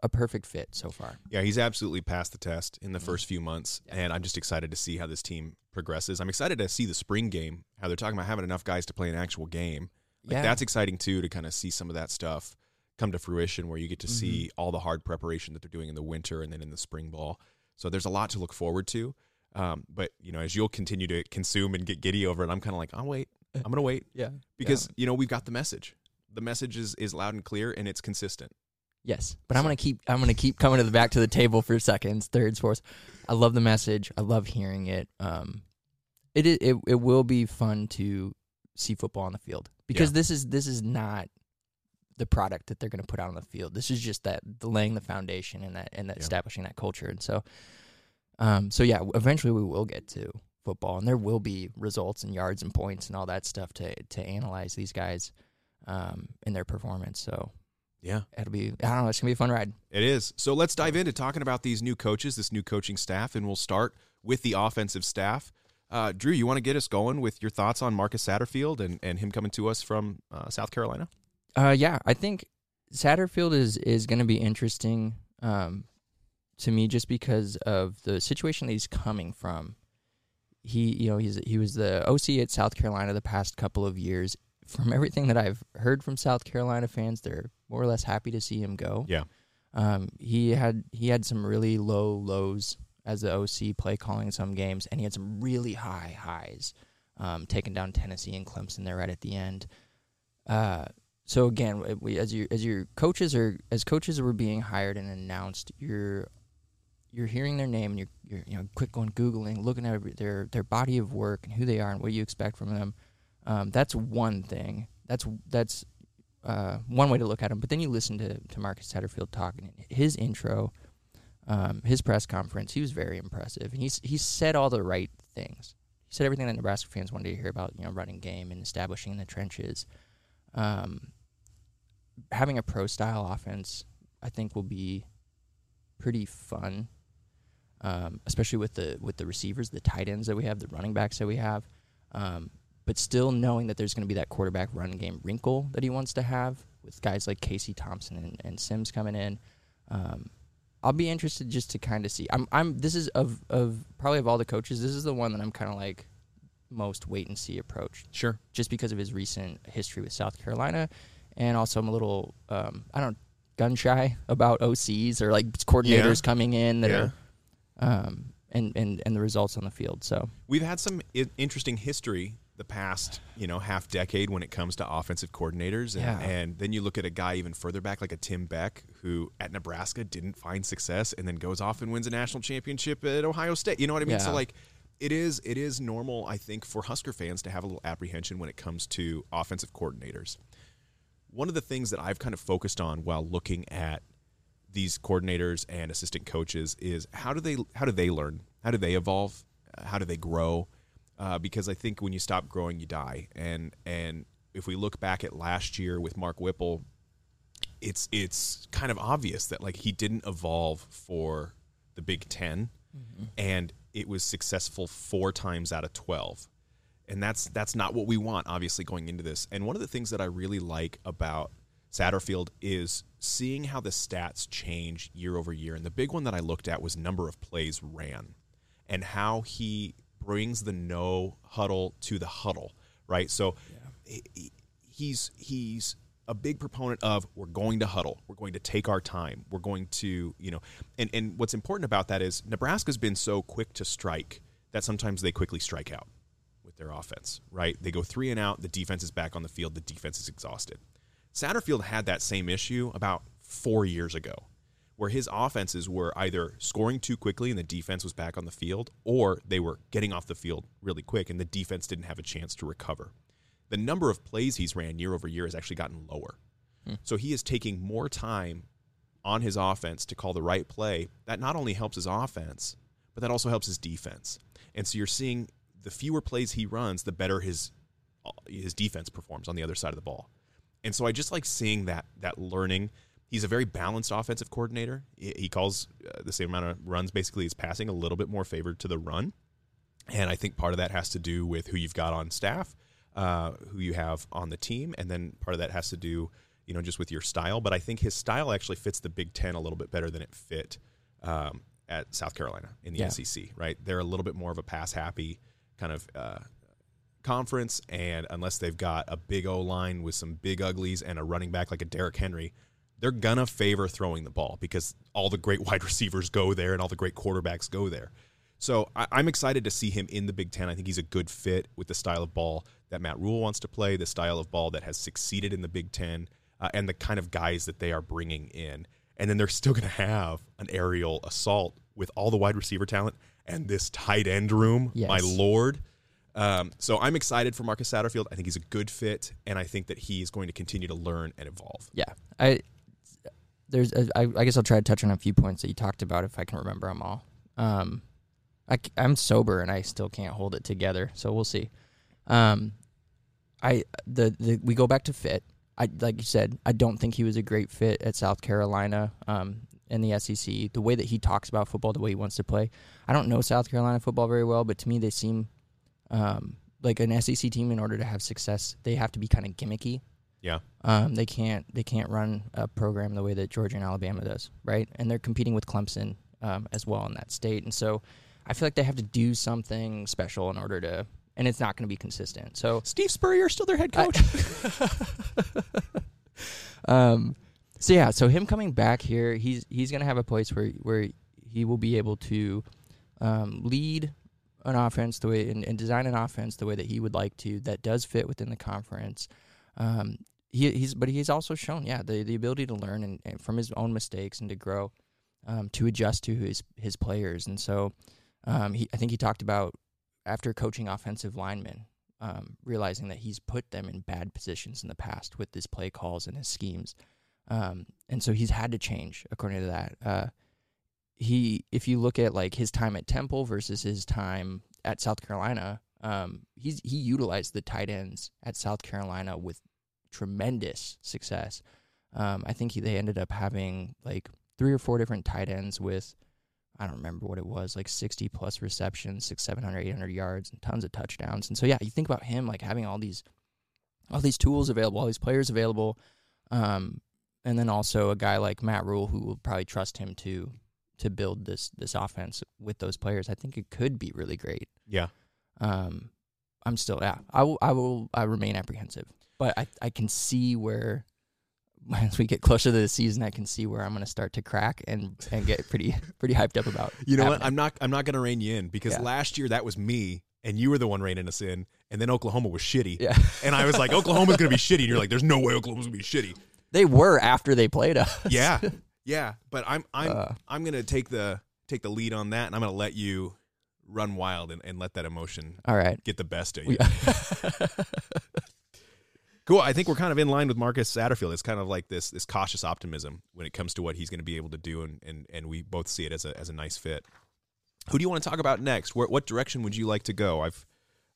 S2: a perfect fit so far.
S1: Yeah, he's absolutely passed the test in the
S2: Mhm.
S1: first few months,
S2: Yeah.
S1: and I'm just excited to see how this team progresses. I'm excited to see the spring game, how they're talking about having enough guys to play an actual game. Like
S2: yeah,
S1: that's exciting too to kind of see some of that stuff come to fruition, where you get to see
S2: Mm-hmm.
S1: all the hard preparation that they're doing in the winter and then in the spring ball. So there's a lot to look forward to. Um, but you know, as you'll continue to consume and get giddy over it, I'm kind of like, I'll wait. I'm gonna wait
S2: yeah
S1: because you know we've got the message. The message is is loud and clear, and it's consistent.
S2: Yes, but I'm gonna keep I'm gonna keep coming to the back to the table for seconds, thirds, fourths. I love the message. I love hearing it. Um, it it it will be fun to see football on the field because
S1: Yeah.
S2: this is this is not the product that they're gonna put out on the field. This is just that the laying the foundation and that and that
S1: Yeah.
S2: establishing that culture. And so, um, so yeah, eventually we will get to football, and there will be results and yards and points and all that stuff to to analyze these guys, um, and their performance. So
S1: Yeah.
S2: it'll be I don't know. It's gonna be a fun ride.
S1: It is. So let's dive into talking about these new coaches, this new coaching staff, and we'll start with the offensive staff. Uh, Drew, you want to get us going with your thoughts on Marcus Satterfield and, and him coming to us from uh, South Carolina?
S2: Uh, yeah, I think Satterfield is is going to be interesting um, to me just because of the situation that he's coming from. He, you know, he's he was the OC at South Carolina the past couple of years. From everything that I've heard from South Carolina fans, they're more or less happy to see him go.
S1: Yeah.
S2: Um, he had he had some really low lows as the OC play calling some games, and he had some really high highs, um, taking down Tennessee and Clemson there right at the end. Uh, so again, we, as your as your coaches are as coaches were being hired and announced, you're you're hearing their name and you're you're you know quick going googling, looking at their their body of work and who they are and what you expect from them. Um, that's one thing. That's that's uh, one way to look at him. But then you listen to to Marcus Satterfield talking. His intro, um, his press conference, he was very impressive. And he's he said all the right things. He said everything that Nebraska fans wanted to hear about, you know, running game and establishing in the trenches. Um, having a pro style offense, I think, will be pretty fun, um, especially with the with the receivers, the tight ends that we have, the running backs that we have. Um, but still knowing that there's going to be that quarterback run game wrinkle that he wants to have with guys like Casey Thompson and, and Sims coming in. Um, I'll be interested just to kind of see. I'm I'm this is of of probably of all the coaches, this is the one that I'm kind of like most wait and see approach.
S1: Sure.
S2: Just because of his recent history with South Carolina, and also I'm a little um, I don't gun shy about OCs or like coordinators
S1: Yeah.
S2: coming in that
S1: Yeah.
S2: are um, and and and the results on the field. So
S1: We've had some I- interesting history the past, you know, half decade when it comes to offensive coordinators, and,
S2: Yeah.
S1: and then you look at a guy even further back, like a Tim Beck, who at Nebraska didn't find success, and then goes off and wins a national championship at Ohio State. You know what I mean? So like, it is it is normal, I think, for Husker fans to have a little apprehension when it comes to offensive coordinators. One of the things that I've kind of focused on while looking at these coordinators and assistant coaches is how do they how do they learn? How do they evolve? How do they grow? Uh, because I think when you stop growing, you die. And and if we look back at last year with Mark Whipple, it's it's kind of obvious that like he didn't evolve for the Big 10 and it was successful four times out of twelve. And that's that's not what we want obviously going into this. And one of the things that i really like about satterfield is seeing how the stats change year over year. And the big one that i looked at was number of plays ran and how he brings the no huddle to the huddle right so he- he- he's he's a big proponent of we're going to huddle we're going to take our time we're going to you know and and what's important about that is nebraska's been so quick to strike that sometimes they quickly strike out with their offense, right? They go three and out, the defense is back on the field, the defense is exhausted. Satterfield had that same issue about four years ago, where his offenses were either scoring too quickly and the defense was back on the field, or they were getting off the field really quick and the defense didn't have a chance to recover. The number of plays he's ran year over year has actually gotten lower. Hmm. So he is taking more time on his offense to call the right play. That not only helps his offense, but that also helps his defense. And so you're seeing the fewer plays he runs, the better his uh, his defense performs on the other side of the ball. And so I just like seeing that that learning. He's a very balanced offensive coordinator. He calls uh, the same amount of runs basically as passing, a little bit more favored to the run. And I think part of that has to do with who you've got on staff, uh, who you have on the team, and then part of that has to do, you know, just with your style. But I think his style actually fits the Big Ten a little bit better than it fit um, at South Carolina in the
S2: Yeah.
S1: SEC. Right? They're a little bit more of a pass happy kind of uh, conference, and unless they've got a big O line with some big uglies and a running back like a Derrick Henry, they're gonna favor throwing the ball because all the great wide receivers go there and all the great quarterbacks go there. So I, I'm excited to see him in the Big Ten. I think he's a good fit with the style of ball that Matt Rhule wants to play, the style of ball that has succeeded in the Big Ten, uh, and the kind of guys that they are bringing in. And then they're still going to have an aerial assault with all the wide receiver talent and this tight end room.
S2: Yes.
S1: My lord. Um, so I'm excited for Marcus Satterfield. I think he's a good fit, and I think that he is going to continue to learn and evolve.
S2: Yeah, I there's I, I guess I'll try to touch on a few points that you talked about if I can remember them all. Um, I, am sober and I still can't hold it together, so we'll see. Um, I the, the we go back to fit. I like you said, I don't think he was a great fit at South Carolina. Um, in the SEC, the way that he talks about football, the way he wants to play. I don't know South Carolina football very well, but to me, they seem um, like an SEC team. In order to have success, they have to be kind of gimmicky.
S1: Yeah.
S2: Um, they can't they can't run a program the way that Georgia and Alabama does, right? And they're competing with Clemson um, as well in that state, and so I feel like they have to do something special in order to, and it's not going to be consistent. So
S1: Steve Spurrier still their head coach.
S2: um, so yeah, so him coming back here, he's he's gonna have a place where where he will be able to um, lead an offense the way and, and design an offense the way that he would like to that does fit within the conference. Um, he, he's but he's also shown yeah the the ability to learn and, and from his own mistakes and to grow. um, to adjust to his his players. And so um, he, I think he talked about after coaching offensive linemen, um, realizing that he's put them in bad positions in the past with his play calls and his schemes. Um, and so he's had to change according to that. Uh, he, if you look at like his time at Temple versus his time at South Carolina, um, he's he utilized the tight ends at South Carolina with tremendous success. Um, I think he, they ended up having like three or four different tight ends with I don't remember what it was, like 60 plus receptions, six, 700, 800 yards, and tons of touchdowns. And so, yeah, you think about him like having all these, all these tools available, all these players available, um, and then also a guy like Matt Rhule who will probably trust him to to build this this offense with those players. I think it could be really great.
S1: Yeah.
S2: Um, I'm still, yeah, I will, I will, I remain apprehensive, but I, I can see where as we get closer to the season, I can see where I'm going to start to crack and and get pretty pretty hyped up about.
S1: You know what? I'm not. I'm not going to rein you in because
S2: Yeah.
S1: last year that was me, and you were the one reining us in, and then Oklahoma was shitty.
S2: Yeah.
S1: And I was like, Oklahoma's going to be shitty, and you're like, there's no way Oklahoma's going to be shitty.
S2: They were after they played us.
S1: Yeah, yeah. But I'm I'm
S2: Uh.
S1: I'm going to take the take the lead on that, and I'm going to let you run wild and, and let that emotion
S2: All right.
S1: get the best of you. Cool. I think we're kind of in line with Marcus Satterfield. It's kind of like this this cautious optimism when it comes to what he's going to be able to do, and, and, and we both see it as a as a nice fit. Who do you want to talk about next? Where, what direction would you like to go? I've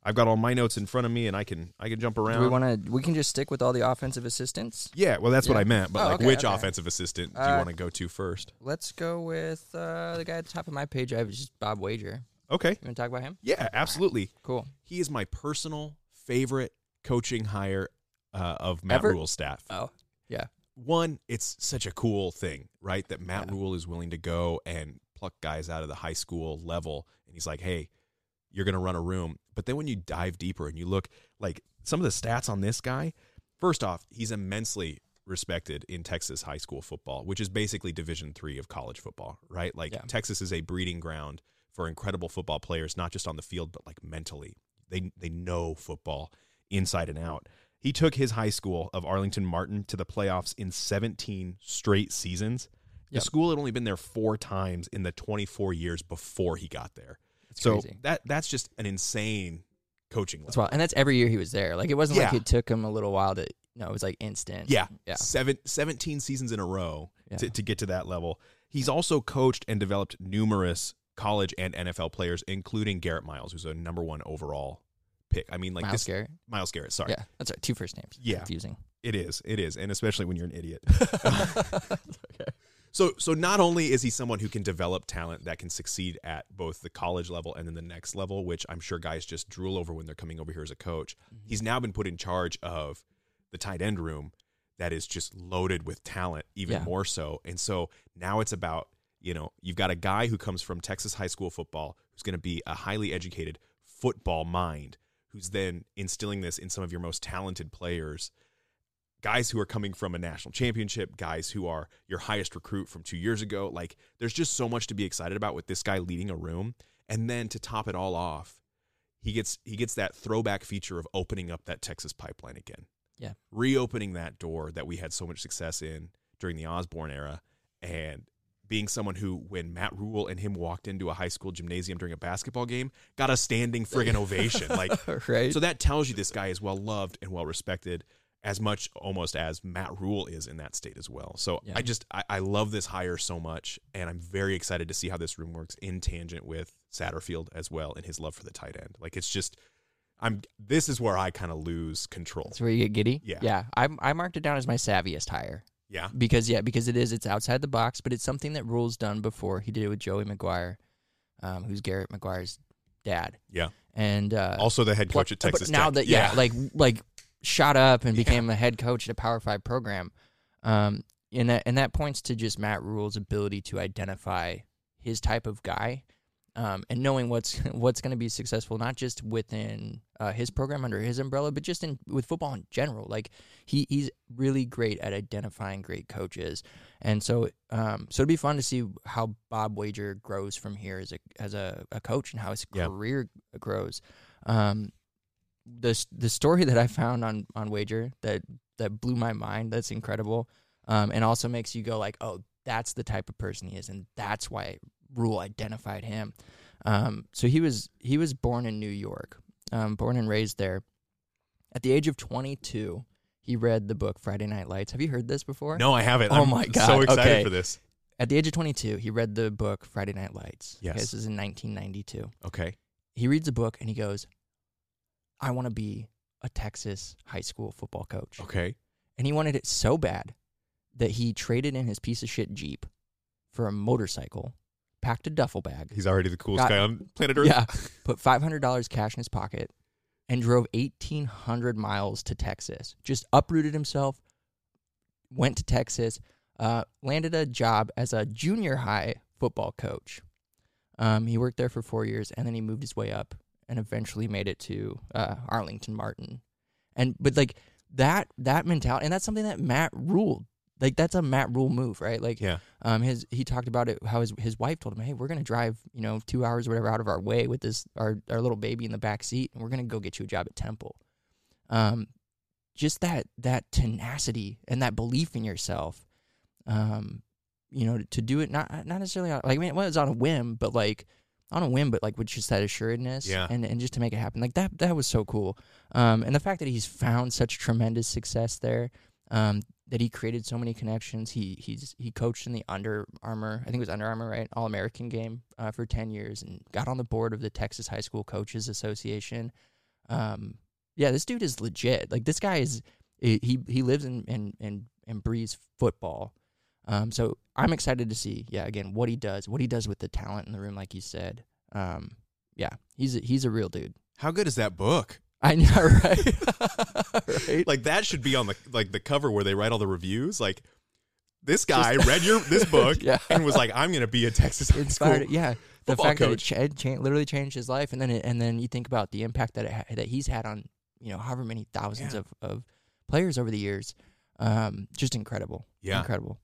S1: I've got all my notes in front of me, and I can I can jump around.
S2: Do we want to? We can just stick with all the offensive assistants.
S1: yeah, well, that's what I meant. But
S2: Oh,
S1: like,
S2: okay,
S1: which
S2: okay.
S1: offensive assistant do you
S2: Uh,
S1: want to go to first?
S2: Let's go with uh, the guy at the top of my page. I have just Bob Wager.
S1: Okay.
S2: You want to talk about him?
S1: Yeah, absolutely.
S2: Cool.
S1: He is my personal favorite coaching hire uh, of Matt
S2: Ever?
S1: Rhule's staff.
S2: Oh, yeah.
S1: one, it's such a cool thing, right? That Matt Rhule is willing to go and pluck guys out of the high school level, and he's like, "Hey, you're going to run a room." But then when you dive deeper and you look, like some of the stats on this guy, first off, he's immensely respected in Texas high school football, which is basically Division three of college football, right? Like
S2: Yeah.
S1: Texas is a breeding ground for incredible football players, not just on the field but like mentally. They they know football inside and out. He took his high school of Arlington Martin to the playoffs in 17 straight seasons. The school had only been there four times in the 24 years before he got there.
S2: That's
S1: so
S2: crazy.
S1: that that's just an insane coaching
S2: That's wild. And that's every year he was there. Like it wasn't like it took him a little while to. No, it was like instant.
S1: Yeah,
S2: Yeah.
S1: Seven, 17 seasons in a row to, to get to that level. He's also coached and developed numerous college and NFL players, including Garrett Miles, who's a number one overall pick. I mean, like
S2: Miles
S1: this
S2: Garrett.
S1: Myles Garrett. Sorry,
S2: Yeah, that's right. Two first names.
S1: Yeah.
S2: Confusing.
S1: It is. It is, and especially when you're an idiot. okay. So, so not only is he someone who can develop talent that can succeed at both the college level and then the next level, which I'm sure guys just drool over when they're coming over here as a coach. Mm-hmm. He's now been put in charge of the tight end room that is just loaded with talent, even
S2: Yeah.
S1: more so. And so now it's about you know you've got a guy who comes from Texas high school football who's going to be a highly educated football mind, who's then instilling this in some of your most talented players guys who are coming from a national championship, guys who are your highest recruit from two years ago. Like, there's just so much to be excited about with this guy leading a room. And then to top it all off, he gets he gets that throwback feature of opening up that Texas pipeline again.
S2: Yeah.
S1: Reopening that door that we had so much success in during the Osborne era and being someone who, when Matt Rhule and him walked into a high school gymnasium during a basketball game, got a standing friggin' ovation. Like,
S2: right.
S1: so that tells you this guy is well loved and well respected as much almost as Matt Rhule is in that state as well. So
S2: Yeah.
S1: I just I, I love this hire so much and I'm very excited to see how this room works in tangent with Satterfield as well and his love for the tight end. Like it's just I'm this is where I kind of lose control.
S2: That's where you get giddy.
S1: Yeah.
S2: Yeah. I I marked it down as my savviest hire
S1: Yeah.
S2: because yeah because it is it's outside the box, but it's something that Rhule's done before. He did it with Joey McGuire, um, who's Garrett McGuire's dad,
S1: Yeah.
S2: and uh,
S1: Also the head coach at
S2: but
S1: Texas
S2: now
S1: Tech.
S2: that yeah. like like shot up and
S1: Yeah.
S2: became a head coach at a Power Five program, um, and that and that points to just Matt Rhule's ability to identify his type of guy, um, and knowing what's what's going to be successful not just within uh, his program under his umbrella, but just in with football in general. Like he he's really great at identifying great coaches, and so um, so it'd be fun to see how Bob Wager grows from here as a as a, a coach and how his
S1: Yeah.
S2: career grows. Um, the the story that I found on on Wager that that blew my mind. That's incredible, um, and also makes you go like, oh, that's the type of person he is, and that's why Rhule identified him. Um, so he was he was born in New York, um, born and raised there. At the age of 22, he read the book Friday Night Lights. Have you heard this before?
S1: No, I haven't.
S2: Oh
S1: I'm
S2: my God,
S1: So excited
S2: okay.
S1: for this.
S2: At the age of 22, he read the book Friday Night Lights.
S1: Yes.
S2: Okay, this is in 1992.
S1: Okay.
S2: He reads the book and he goes, "I want to be a Texas high school football coach."
S1: Okay.
S2: And he wanted it so bad that he traded in his piece of shit Jeep for a motorcycle, packed a duffel bag,
S1: He's already the coolest
S2: Got-
S1: guy on planet Earth.
S2: yeah, put five hundred dollars cash in his pocket, and drove eighteen hundred miles to Texas. Just uprooted himself, went to Texas, uh, landed a job as a junior high football coach. Um, he worked there for four years, and then he moved his way up, and eventually made it to uh, Arlington Martin. And but like that that mentality, and that's something that Matt ruled. Like that's a Matt Rhule move, right? Like
S1: Yeah.
S2: um, his he talked about it how his his wife told him, "Hey, we're gonna drive, you know, two hours or whatever out of our way with this our our little baby in the back seat, and we're gonna go get you a job at Temple." Um, just that that tenacity and that belief in yourself, um, you know, to do it not not necessarily on, like I mean, it was on a whim, but like on a whim, but like with just that assuredness,
S1: Yeah.
S2: and and just to make it happen, like that that was so cool. Um, and the fact that he's found such tremendous success there, um, that he created so many connections. He he's he coached in the Under Armour, I think it was Under Armour, right, All American game uh, for ten years, and got on the board of the Texas High School Coaches Association. Um, yeah, this dude is legit. Like this guy is he he lives and and and, and breathes football. Um, so I'm excited to see, yeah, again, what he does, what he does with the talent in the room, like you said. Um, yeah, he's a, he's a real dude.
S1: How good is that book?
S2: I know, right? right?
S1: Like that should be on the like the cover where they write all the reviews. Like this guy read your this book
S2: Yeah.
S1: and was like, "I'm going to be a Texas high
S2: inspired.
S1: school
S2: Yeah, the fact
S1: coach."
S2: that it, cha- literally changed his life, and then it, and then you think about the impact that it ha- that he's had on you know however many thousands
S1: Yeah.
S2: of, of players over the years. Um, just incredible.
S1: Yeah.
S2: incredible.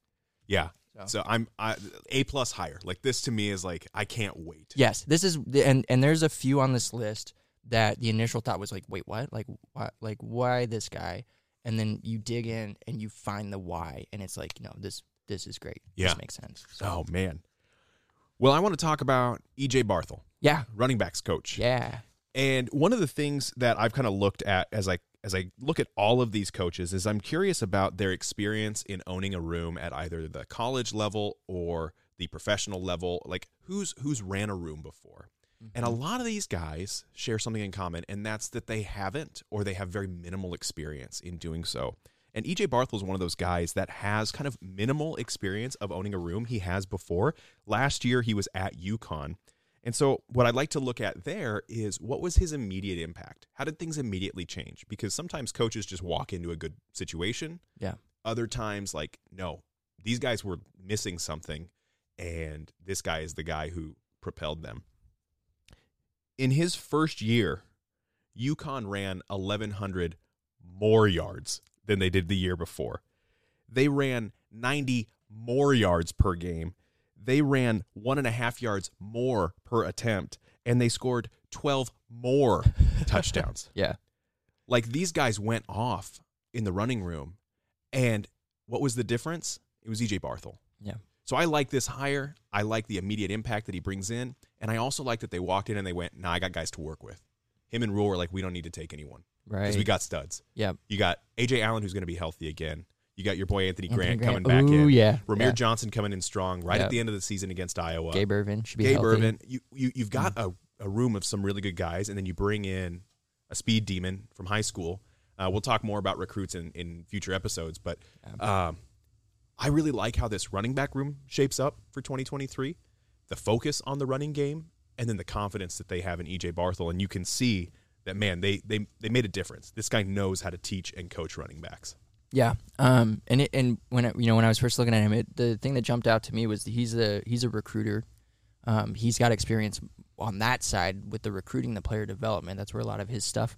S1: Yeah.
S2: So-
S1: So I'm I, A plus higher. Like this to me is like I can't wait.
S2: Yes, this is the- and and there's a few on this list that the initial thought was like, wait, what? Like, why? Like, why this guy? And then you dig in and you find the why, and it's like, you know, this this is great.
S1: Yeah.
S2: this makes sense. So,
S1: Oh man. Well, I want to talk about EJ Barthel,
S2: yeah,
S1: running backs coach.
S2: yeah,
S1: And one of the things that I've kind of looked at as I as I look at all of these coaches is I'm curious about their experience in owning a room at either the college level or the professional level. Like who's who's ran a room before. And a lot of these guys share something in common, and that's that they haven't or they have very minimal experience in doing so. And EJ Barthel is one of those guys that has kind of minimal experience of owning a room. He has before. Last year, he was at UConn. And so, what I'd like to look at there is what was his immediate impact? How did things immediately change? Because sometimes coaches just walk into a good situation.
S2: yeah.
S1: Other times, like, no, these guys were missing something, and this guy is the guy who propelled them. In his first year, UConn ran 1,100 more yards than they did the year before. They ran 90 more yards per game. They ran one and a half yards more per attempt, and they scored 12 more touchdowns.
S2: Yeah.
S1: Like these guys went off in the running room, and what was the difference? It was EJ Barthel.
S2: Yeah.
S1: So I like this hire. I like the immediate impact that he brings in, and I also like that they walked in and they went, "Nah, I got guys to work with." Him and Rhule were like, "We don't need to take anyone because
S2: Right.
S1: we got studs."
S2: Yeah.
S1: You got Ajay Allen, who's going to be healthy again. You got your boy Anthony,
S2: Anthony
S1: Grant,
S2: Grant.
S1: coming back
S2: Ooh,
S1: in.
S2: yeah.
S1: Rahmir
S2: Yeah.
S1: Johnson coming in strong right
S2: Yeah.
S1: at the end of the season against Iowa.
S2: Gabe Ervin should be
S1: Gabe
S2: healthy.
S1: Ervin. You, you you've got a, a room of some really good guys, and then you bring in a speed demon from high school. Uh, we'll talk more about recruits in, in future episodes, but um, I really like how this running back room shapes up for 2023. The focus on the running game, and then the confidence that they have in EJ Barthel, and you can see that man, they they they made a difference. This guy knows how to teach and coach running backs.
S2: Yeah. Um. And it, and when I, you know when I was first looking at him, it, the thing that jumped out to me was he's a he's a recruiter. Um. He's got experience on that side with the recruiting, the player development. That's where a lot of his stuff,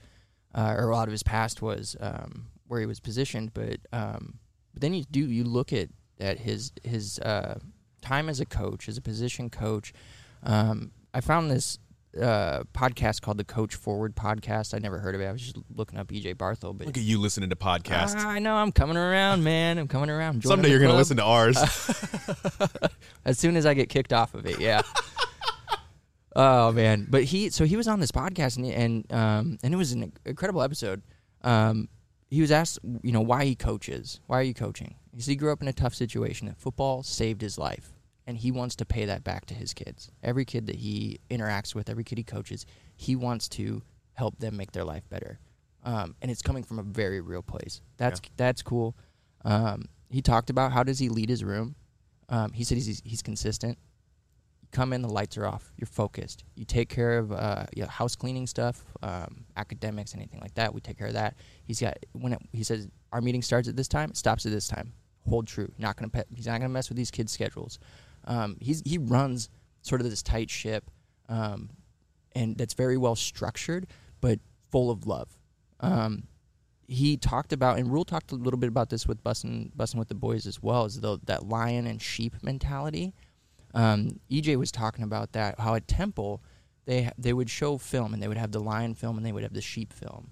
S2: uh, or a lot of his past was um, where he was positioned. But um. But then you do you look at at his his uh time as a coach, as a position coach. Um. I found this uh, podcast called the Coach Forward Podcast. I never heard of it. I was just looking up EJ Barthel, but
S1: Look at you listening to podcasts.
S2: I know I'm coming around, man. I'm coming around. Joining
S1: Someday you're going to listen to ours.
S2: as soon as I get kicked off of it. Yeah. oh man, but he so he was on this podcast and and um and it was an incredible episode. Um, he was asked, you know, why he coaches. Why are you coaching? He he grew up in a tough situation. That football saved his life, and he wants to pay that back to his kids. Every kid that he interacts with, every kid he coaches, he wants to help them make their life better. Um, and it's coming from a very real place. That's that's cool. Um, he talked about how does he lead his room. Um, he said he's he's consistent. You come in, the lights are off. You're focused. You take care of uh, you know, house cleaning stuff, um, academics, anything like that. We take care of that. He's got when it, he says our meeting starts at this time, it stops at this time. Hold true. Not gonna pe- he's not gonna mess with these kids' schedules. Um, he's he runs sort of this tight ship, um, and that's very well structured, but full of love. Um, he talked about, and Rhule talked a little bit about this with busting, Bussin' with the Boys as well, is the, that lion and sheep mentality. Um, EJ was talking about that, how at Temple they they would show film, and they would have the lion film, and they would have the sheep film.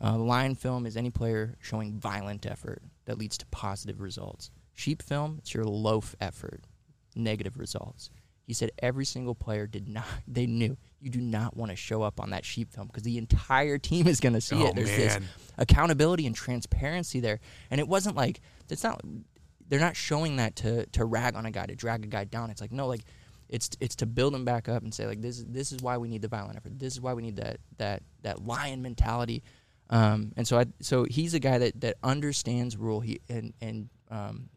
S2: Uh, the lion film is any player showing violent effort that leads to positive results. Sheep film, it's your loaf effort, negative results. He said every single player did not. They knew you do not want to show up on that sheep film because the entire team is going to see
S1: Oh,
S2: it. There's this accountability and transparency there, and it wasn't like it's not. They're not showing that to to rag on a guy to drag a guy down. It's like no, like it's it's to build him back up and say like this is this is why we need the violent effort. This is why we need that that that lion mentality. Um, and so I so he's a guy that that understands Rhule. He and and um,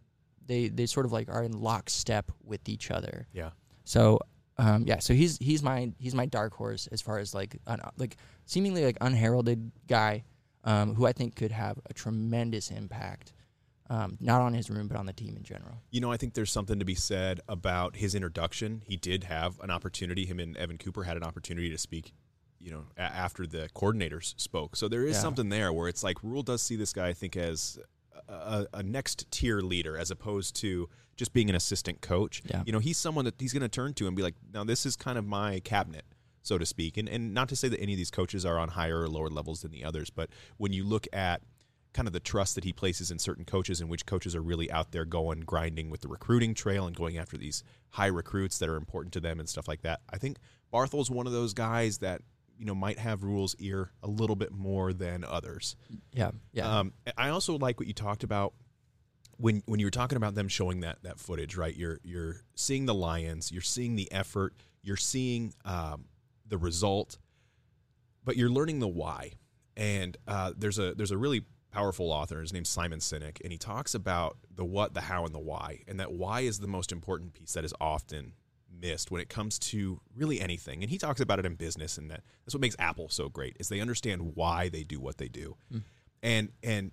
S2: they they sort of like are in lockstep with each other.
S1: yeah.
S2: So um, yeah, so he's he's my he's my dark horse as far as like un, like seemingly like unheralded guy um, who I think could have a tremendous impact, um, not on his room but on the team in general.
S1: You know, I think there's something to be said about his introduction. He did have an opportunity. Him and Evan Cooper had an opportunity to speak. You know, a- after the coordinators spoke, so there is
S2: Yeah.
S1: something there where it's like Rhule does see this guy, I think, as a, a, next tier leader as opposed to just being an assistant coach.
S2: Yeah.
S1: You know, he's someone that he's going to turn to and be like, "Now, this is kind of my cabinet." so to speak. And and not to say that any of these coaches are on higher or lower levels than the others, but when you look at kind of the trust that he places in certain coaches and which coaches are really out there going grinding with the recruiting trail and going after these high recruits that are important to them and stuff like that. I think Barthel's one of those guys that you know might have Rhule's ear a little bit more than others.
S2: Yeah, yeah.
S1: Um, I also like what you talked about when when you were talking about them showing that that footage. Right, you're you're seeing the Lions, you're seeing the effort, you're seeing um, the result, but you're learning the why. And uh, there's a there's a really powerful author. His name's Simon Sinek, and he talks about the what, the how, and the why. And that why is the most important piece that is often missed when it comes to really anything. And he talks about it in business, and that that's what makes Apple so great is they understand why they do what they do, hmm. and and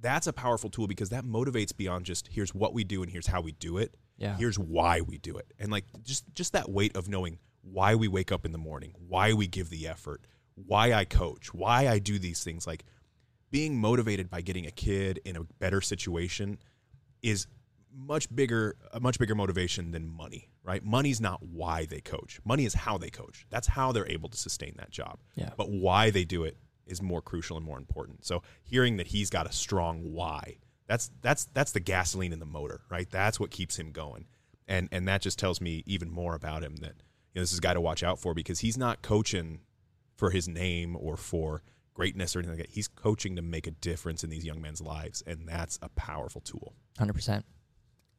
S1: that's a powerful tool because that motivates beyond just here's what we do and here's how we do it.
S2: Yeah.
S1: Here's why we do it, and like just just that weight of knowing why we wake up in the morning, why we give the effort, why I coach, why I do these things, like being motivated by getting a kid in a better situation is much bigger a much bigger motivation than money right money's not why they coach money is how they coach that's how they're able to sustain that job
S2: Yeah.
S1: but why they do it is more crucial and more important so hearing that he's got a strong why that's that's that's the gasoline in the motor right that's what keeps him going and and that just tells me even more about him that you know this is a guy to watch out for because he's not coaching for his name or for greatness or anything like that. He's coaching to make a difference in these young men's lives, and that's a powerful tool.
S2: Hundred percent.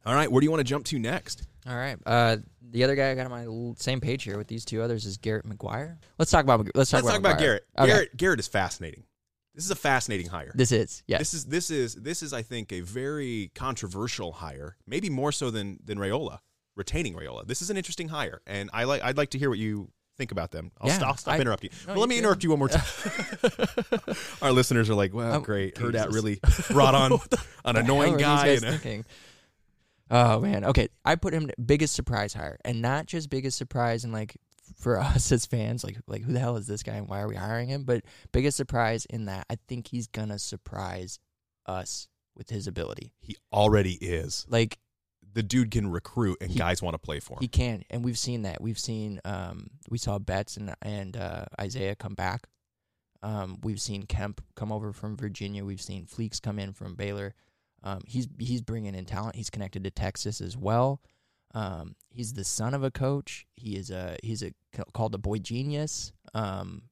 S1: All right, where do you want to jump to next?
S2: All right. Uh, the other guy I got on my same page here with these two others is Garrett McGuire. Let's talk about let's talk
S1: Let's talk about Garrett.
S2: Okay.
S1: Garrett. Garrett is fascinating. This is a fascinating hire.
S2: This is yes.
S1: This is this is this is I think a very controversial hire, maybe more so than than Raiola retaining Raiola. This is an interesting hire, and I like I'd like to hear what you think about them. I'll,
S2: Yeah,
S1: st- I'll stop
S2: I-
S1: interrupting.
S2: no,
S1: well, let me interrupt you one more time. Our listeners are like, "Wow,
S2: Oh,
S1: great! Heard that really brought on an annoying
S2: the hell are
S1: guy." and
S2: guys
S1: a-
S2: thinking? Oh man. Okay, I put him biggest surprise hire, and not just biggest surprise and like for us as fans, like like who the hell is this guy and why are we hiring him? But biggest surprise in that I think he's gonna surprise us with his ability.
S1: he already is.
S2: Like
S1: the dude can recruit and guys want to play for him.
S2: He can, and we've seen that. We've seen um, we saw Betts and and uh, Isaiah come back. Um, we've seen Kemp come over from Virginia. We've seen Fleeks come in from Baylor. Um, he's he's bringing in talent. He's connected to Texas as well. Um, he's the son of a coach. He is a he's a called a boy genius. Um,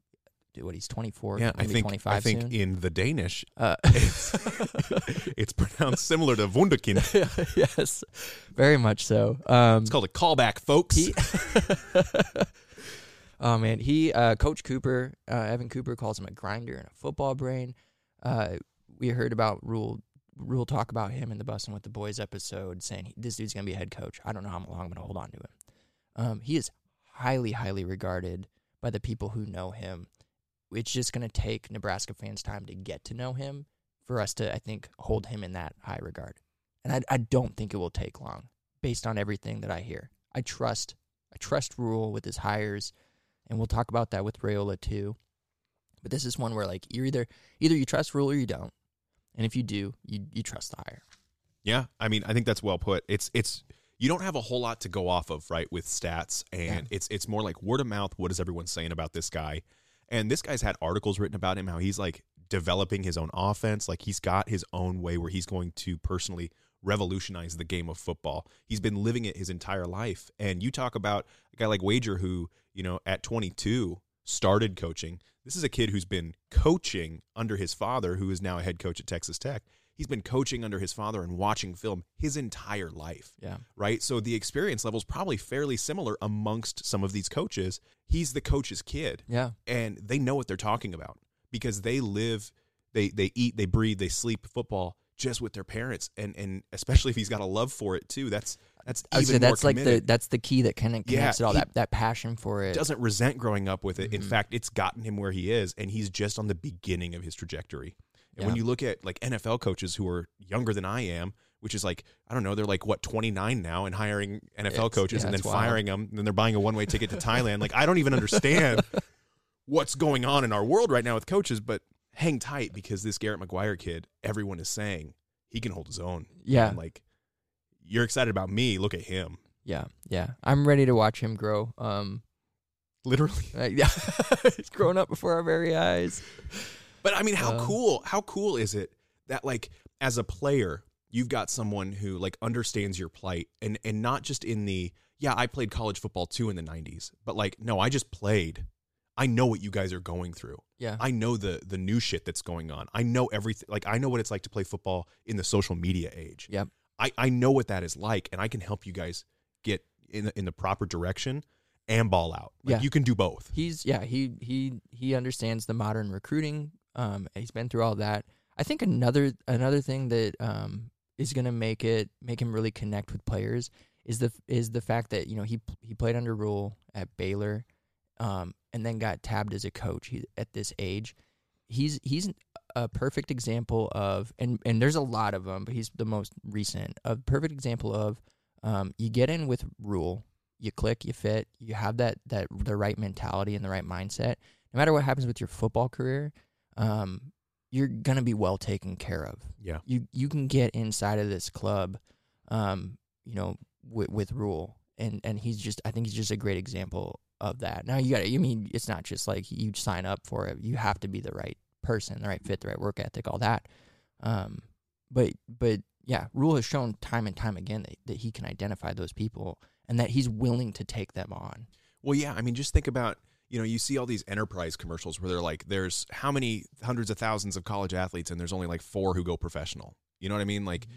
S2: what he's twenty four.
S1: yeah, I think I think
S2: soon.
S1: in the Danish,
S2: Uh,
S1: it's, it's pronounced similar to Wunderkind.
S2: yes, very much so. Um,
S1: It's called a callback, folks.
S2: He, oh man, he uh, Coach Cooper, uh, Evan Cooper calls him a grinder and a football brain. Uh, we heard about Rhule Rhule talk about him in the Bussin' with the Boys episode, saying this dude's gonna be a head coach. I don't know how long I'm gonna hold on to him. Um, he is highly, highly regarded by the people who know him. It's just gonna take Nebraska fans time to get to know him for us to, I think, hold him in that high regard. And I, I don't think it will take long, based on everything that I hear. I trust I trust Rhule with his hires, and we'll talk about that with Raiola too. But this is one where like you're either either you trust Rhule or you don't, and if you do, you you trust the hire.
S1: Yeah, I mean, I think that's well put. It's it's you don't have a whole lot to go off of, right, with stats, and
S2: Yeah.
S1: it's it's more like word of mouth. What is everyone saying about this guy? And this guy's had articles written about him, how he's like developing his own offense, like he's got his own way where he's going to personally revolutionize the game of football. He's been living it his entire life. And you talk about a guy like Wager who, you know, at 22 started coaching. This is a kid who's been coaching under his father, who is now a head coach at Texas Tech. He's been coaching under his father and watching film his entire life
S2: Yeah,
S1: right? So the experience level is probably fairly similar amongst some of these coaches. He's the coach's kid,
S2: yeah,
S1: and they know what they're talking about because they live, they they eat, they breathe, they sleep football just with their parents, and and especially if he's got a love for it too. That's that's even
S2: say
S1: more
S2: that's like the that's the key that kind of
S1: Yeah,
S2: connects it all. That that passion for it.
S1: doesn't resent growing up with it. In
S2: Mhm.
S1: fact, it's gotten him where he is, and he's just on the beginning of his trajectory. And when you look at like NFL coaches who are younger than I am, which is like I don't know, they're like what 29 now and hiring NFL
S2: It's-
S1: coaches
S2: yeah,
S1: and then
S2: wild.
S1: firing them, and then they're buying a one-way ticket to Thailand. Like I don't even understand what's going on in our world right now with coaches, but hang tight because this Garrett McGuire kid, everyone is saying he can hold his own.
S2: Yeah.
S1: And, like you're excited about me, look at him.
S2: Yeah, yeah. I'm ready to watch him grow. Um,
S1: Literally.
S2: uh, yeah, he's grown up before our very eyes.
S1: But I mean, how
S2: Uh,
S1: cool? How cool is it that like as a player, you've got someone who like understands your plight, and and not just in the yeah, I played college football too in the '90s, but like no, I just played. I know what you guys are going through.
S2: Yeah,
S1: I know the the new shit that's going on. I know everything. Like I know what it's like to play football in the social media age.
S2: Yep.
S1: I I know what that is like, and I can help you guys get in the, in the proper direction and ball out. Like
S2: Yeah.
S1: you can do both.
S2: he's yeah he he he understands the modern recruiting um he's been through all that i think another another thing that um is going to make it make him really connect with players is the is the fact that you know he he played under Rhule at Baylor um and then got tabbed as a coach he, at this age he's he's a perfect example of and and there's a lot of them but he's the most recent a perfect example of um you get in with Rhule you click, you fit, you have that that the right mentality and the right mindset. No matter what happens with your football career, um, you're gonna be well taken care of.
S1: Yeah.
S2: You you can get inside of this club, um, you know, with, with Rhule, and and he's just I think he's just a great example of that. Now you got to I mean it's not just like you sign up for it. You have to be the right person, the right fit, the right work ethic, all that. Um, but but yeah, Rhule has shown time and time again that, that he can identify those people and that he's willing to take them on.
S1: Well, yeah. I mean, just think about you know you see all these enterprise commercials where they're like, there's how many hundreds of thousands of college athletes, and there's only like four who go professional. You know what I mean? Like,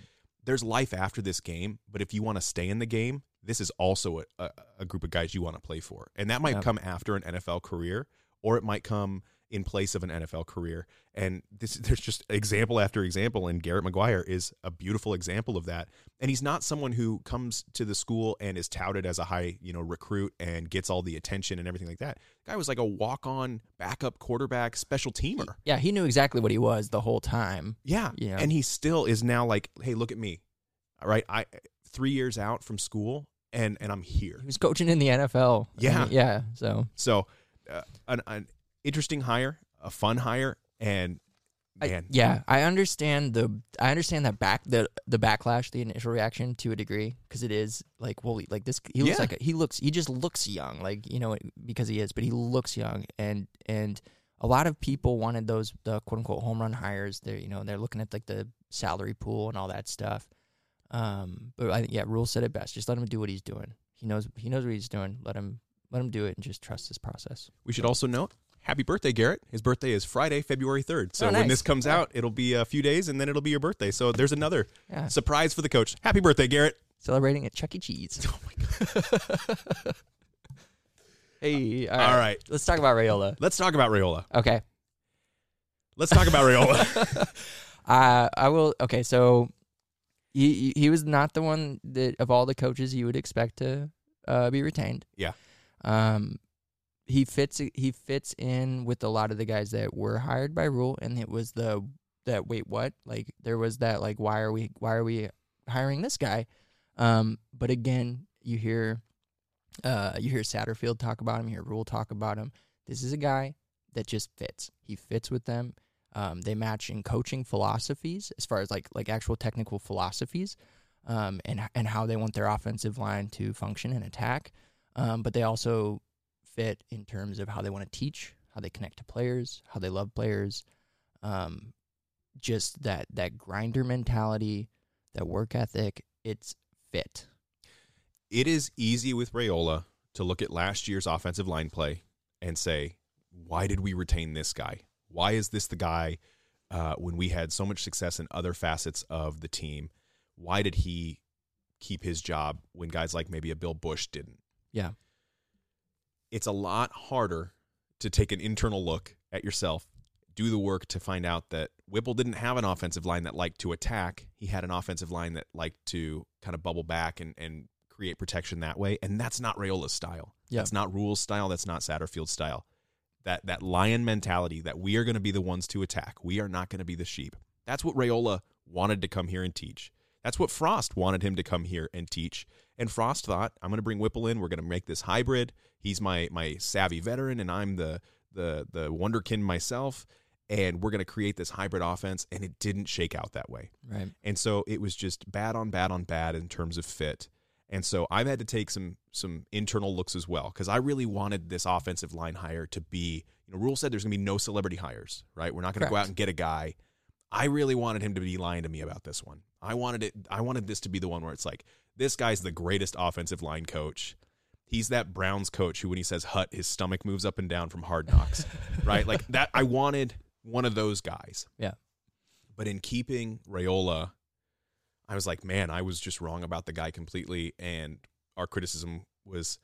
S1: there's life after this game, but if you want to stay in the game, this is also a, a, a group of guys you want to play for, and that might
S2: Yep.
S1: come after an NFL career, or it might come in place of an NFL career. And this, there's just example after example, and Garrett McGuire is a beautiful example of that. And he's not someone who comes to the school and is touted as a high, you know, recruit and gets all the attention and everything like that. guy was like a walk-on backup quarterback, special teamer.
S2: Yeah, he knew exactly what he was the whole time.
S1: Yeah.
S2: Yeah.
S1: And he still is now like, hey, look at me. All right. I three years out from school and and I'm here.
S2: He was coaching in the NFL. I
S1: Yeah.
S2: mean, yeah. So
S1: So uh, an, an interesting hire, a fun hire, and
S2: I- yeah, I understand the I understand that back the the backlash, the initial reaction to a degree, because it is like, well, like this, he looks
S1: Yeah.
S2: like a, he looks, he just looks young, like you know, because he is, but he looks young, and and a lot of people wanted those the quote unquote home run hires. They're you know they're looking at like the salary pool and all that stuff. Um, but I, yeah, Rhule said it best. Just let him do what he's doing. He knows he knows what he's doing. Let him let him do it and just trust his process.
S1: We should also note, happy birthday, Garrett. His birthday is Friday, February 3rd. So
S2: Oh,
S1: when this comes
S2: Yeah.
S1: out, it'll be a few days and then it'll be your birthday. So there's another
S2: Yeah,
S1: surprise for the coach. Happy birthday, Garrett.
S2: celebrating at Chuck E. Cheese.
S1: Oh my God.
S2: hey, all
S1: All right.
S2: Let's talk about Raiola.
S1: Let's talk about Raiola.
S2: Okay.
S1: Let's talk about Raiola.
S2: uh, I will. Okay, so he he- he was not the one that of all the coaches you would expect to uh, be retained.
S1: Yeah.
S2: Um, he fits he fits in with a lot of the guys that were hired by Rhule, and it was the that wait what like there was that like why are we why are we hiring this guy? Um, but again, you hear uh you hear Satterfield talk about him, you hear Rhule talk about him. This is a guy that just fits. He fits with them. Um, they match in coaching philosophies as far as like like actual technical philosophies, um, and and how they want their offensive line to function and attack. Um, but they also fit in terms of how they want to teach, how they connect to players, how they love players. Um, just that that grinder mentality, that work ethic. It's fit.
S1: it is easy with Raiola to look at last year's offensive line play and say, why did we retain this guy? Why is this the guy uh, when we had so much success in other facets of the team? Why did he keep his job when guys like maybe a Bill Bush didn't?
S2: Yeah.
S1: It's a lot harder to take an internal look at yourself, do the work to find out that Whipple didn't have an offensive line that liked to attack. He had an offensive line that liked to kind of bubble back and, and create protection that way. And that's not Raiola's style.
S2: Yeah.
S1: That's not Rhule's style. That's not Satterfield's style. That that lion mentality that we are going to be the ones to attack. We are not going to be the sheep. That's what Raiola wanted to come here and teach. That's what Frost wanted him to come here and teach. And Frost thought, I'm going to bring Whipple in. We're going to make this hybrid. He's my my savvy veteran, and I'm the the the wonderkin myself. And we're going to create this hybrid offense. And it didn't shake out that way.
S2: Right.
S1: And so it was just bad on bad on bad in terms of fit. And so I've had to take some some internal looks as well because I really wanted this offensive line hire to be, you know, Rhule said there's going to be no celebrity hires, right? We're not going to go out and get a guy. I really wanted him to be lying to me about this one. I wanted it I wanted this to be the one where it's like this guy's the greatest offensive line coach. He's that Browns coach who when he says hut his stomach moves up and down from hard knocks, right? Like that I wanted one of those guys.
S2: Yeah.
S1: But in keeping Raiola I was like, man, I was just wrong about the guy completely, and our criticism was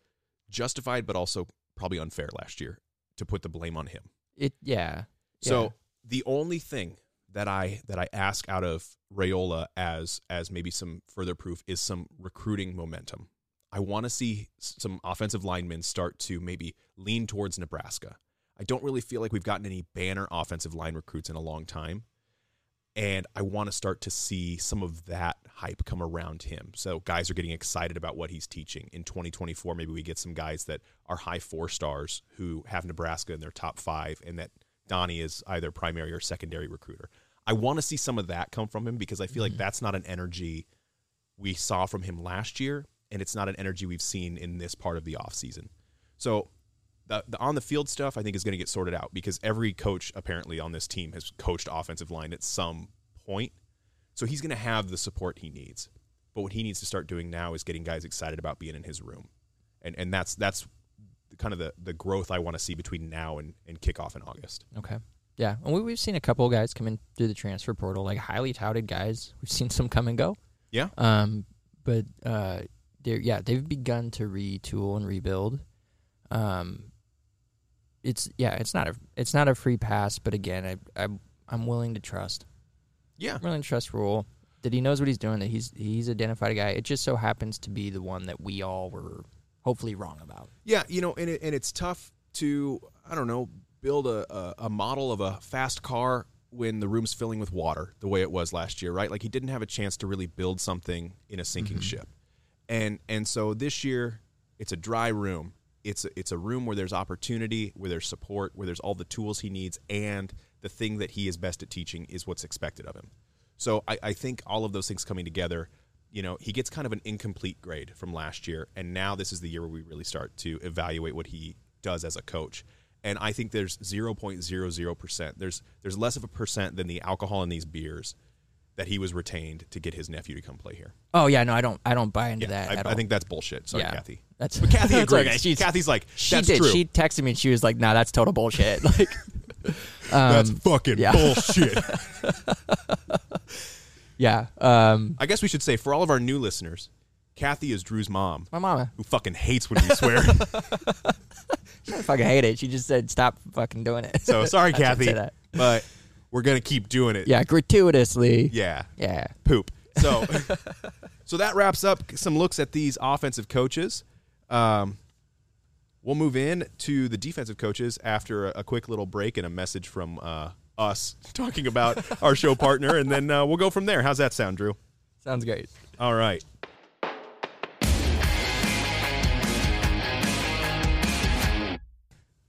S1: justified, but also probably unfair last year to put the blame on him.
S2: It yeah.
S1: So
S2: Yeah.
S1: the only thing that I that I ask out of Raiola as as maybe some further proof is some recruiting momentum. I want to see some offensive linemen start to maybe lean towards Nebraska. I don't really feel like we've gotten any banner offensive line recruits in a long time. And I want to start to see some of that hype come around him. So guys are getting excited about what he's teaching. In 2024, maybe we get some guys that are high four stars who have Nebraska in their top five and that Donnie is either primary or secondary recruiter. I want to see some of that come from him because I feel like mm-hmm. that's not an energy we saw from him last year, and it's not an energy we've seen in this part of the offseason. So the, the on the field stuff I think is going to get sorted out because every coach apparently on this team has coached offensive line at some point. So he's going to have the support he needs. But what he needs to start doing now is getting guys excited about being in his room. And and that's that's kind of the, the growth I want to see between now and, and kickoff in August.
S2: Okay. Yeah, and we, we've seen a couple of guys come in through the transfer portal, like highly touted guys. We've seen some come and go.
S1: Yeah.
S2: Um, but uh, they're yeah, they've begun to retool and rebuild. Um, it's yeah, it's not a it's not a free pass, but again, I I I'm willing to trust.
S1: Yeah.
S2: I'm willing to trust Rhule that he knows what he's doing. That he's he's identified a guy. It just so happens to be the one that we all were hopefully wrong about.
S1: Yeah, you know, and it, and it's tough to I don't know build a, a a model of a fast car when the room's filling with water the way it was last year, right? Like he didn't have a chance to really build something in a sinking mm-hmm. ship, and and so this year it's a dry room. It's a, it's a room where there's opportunity, where there's support, where there's all the tools he needs, and the thing that he is best at teaching is what's expected of him. So I, I think all of those things coming together, you know, he gets kind of an incomplete grade from last year, and now this is the year where we really start to evaluate what he does as a coach. And I think there's 0.00%. There's there's less of a percent than the alcohol in these beers that he was retained to get his nephew to come play here.
S2: Oh yeah, no, I don't. I don't buy into that.
S1: I, I think that's bullshit. Sorry,
S2: Yeah.
S1: Kathy.
S2: That's
S1: But Kathy
S2: that's
S1: agrees.
S2: okay. She's-
S1: Kathy's like,
S2: she did.
S1: true.
S2: She texted me and she was like, "Nah, that's total bullshit." Like,
S1: that's
S2: um,
S1: fucking
S2: yeah.
S1: bullshit.
S2: yeah. Um,
S1: I guess we should say for all of our new listeners, Kathy is Drew's mom,
S2: my mama,
S1: who fucking hates when we swear.
S2: She don't fucking hate it. She just said, "Stop fucking doing it."
S1: so sorry,
S2: I shouldn't
S1: Kathy,
S2: that.
S1: but we're gonna keep doing it.
S2: Yeah, gratuitously.
S1: yeah,
S2: Yeah.
S1: poop. So, so that wraps up some looks at these offensive coaches. Um, we'll move in to the defensive coaches after a, a quick little break and a message from uh, us talking about our show partner, and then uh, we'll go from there. How's that sound, Drew?
S2: Sounds great.
S1: All right.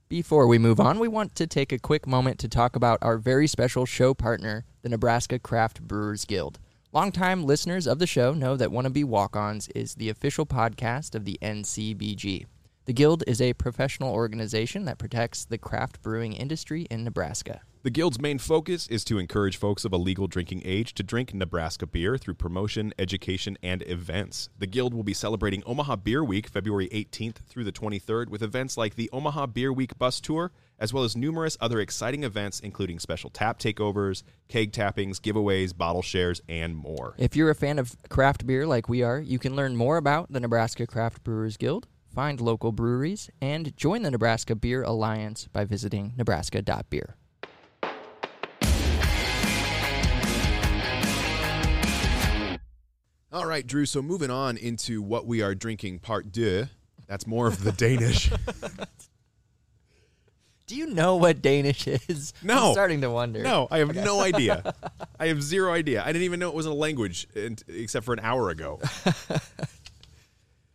S2: Before we move on, we want to take a quick moment to talk about our very special show partner, the Nebraska Craft Brewers Guild. Longtime listeners of the show know that Wannabe Walk Ons is the official podcast of the NCBG. The Guild is a professional organization that protects the craft brewing industry in Nebraska.
S1: The Guild's main focus is to encourage folks of a legal drinking age to drink Nebraska beer through promotion, education, and events. The Guild will be celebrating Omaha Beer Week February 18th through the 23rd with events like the Omaha Beer Week bus tour, as well as numerous other exciting events, including special tap takeovers, keg tappings, giveaways, bottle shares, and more.
S2: If you're a fan of craft beer like we are, you can learn more about the Nebraska Craft Brewers Guild, find local breweries, and join the Nebraska Beer Alliance by visiting nebraska.beer.
S1: All right, Drew. So moving on into what we are drinking, part deux. That's more of the Danish.
S2: Do you know what Danish is?
S1: No.
S2: I'm starting to wonder.
S1: No, I have no idea. I have zero idea. I didn't even know it was a language in- except for an hour ago.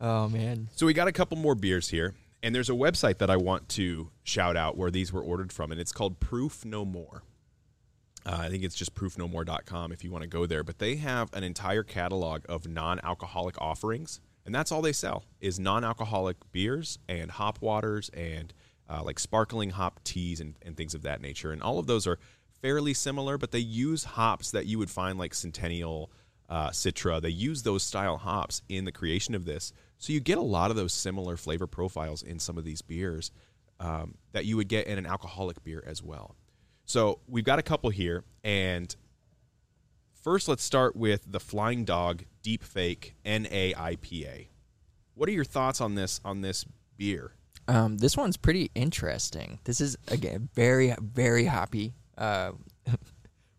S2: Oh man.
S1: So we got a couple more beers here, and there's a website that I want to shout out where these were ordered from, and it's called Proof No More. Uh, I think it's just proofnomore.com if you want to go there, but they have an entire catalog of non-alcoholic offerings, and that's all they sell is non-alcoholic beers and hop waters and uh, like sparkling hop teas and, and things of that nature. And all of those are fairly similar, but they use hops that you would find like Centennial, uh, Citra. They use those style hops in the creation of this, so you get a lot of those similar flavor profiles in some of these beers um, that you would get in an alcoholic beer as well. So we've got a couple here, and first let's start with the Flying Dog Deep Fake NAIPA. What are your thoughts on this on this beer?
S2: Um, this one's pretty interesting. This is again very very hoppy. Uh,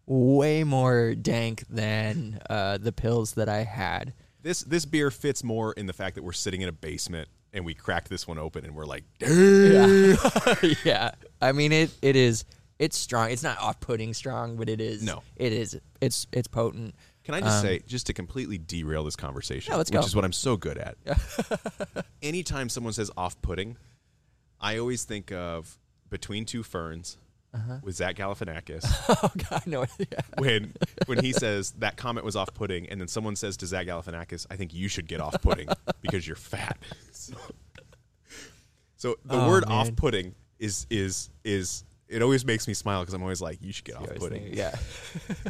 S2: way more dank than uh, the pils that I had.
S1: This this beer fits more in the fact that we're sitting in a basement and we cracked this one open and we're like, "Damn."
S2: Yeah, yeah. I mean it. It is. It's strong. It's not off-putting strong, but it is.
S1: No.
S2: it is. It's it's potent.
S1: Can I just
S2: Um,
S1: say, just to completely derail this conversation,
S2: let's
S1: which
S2: go.
S1: is what I'm so good at. Anytime someone says off-putting, I always think of Between Two Ferns
S2: Uh-huh.
S1: with Zach Galifianakis.
S2: Oh God, no. Yeah.
S1: when when he says that comment was off-putting, and then someone says to Zach Galifianakis, "I think you should get off-putting because you're fat." So, so the
S2: Oh,
S1: word
S2: man.
S1: off-putting is is is it always makes me smile because I'm always like, "You should get off-putting."
S2: Yeah,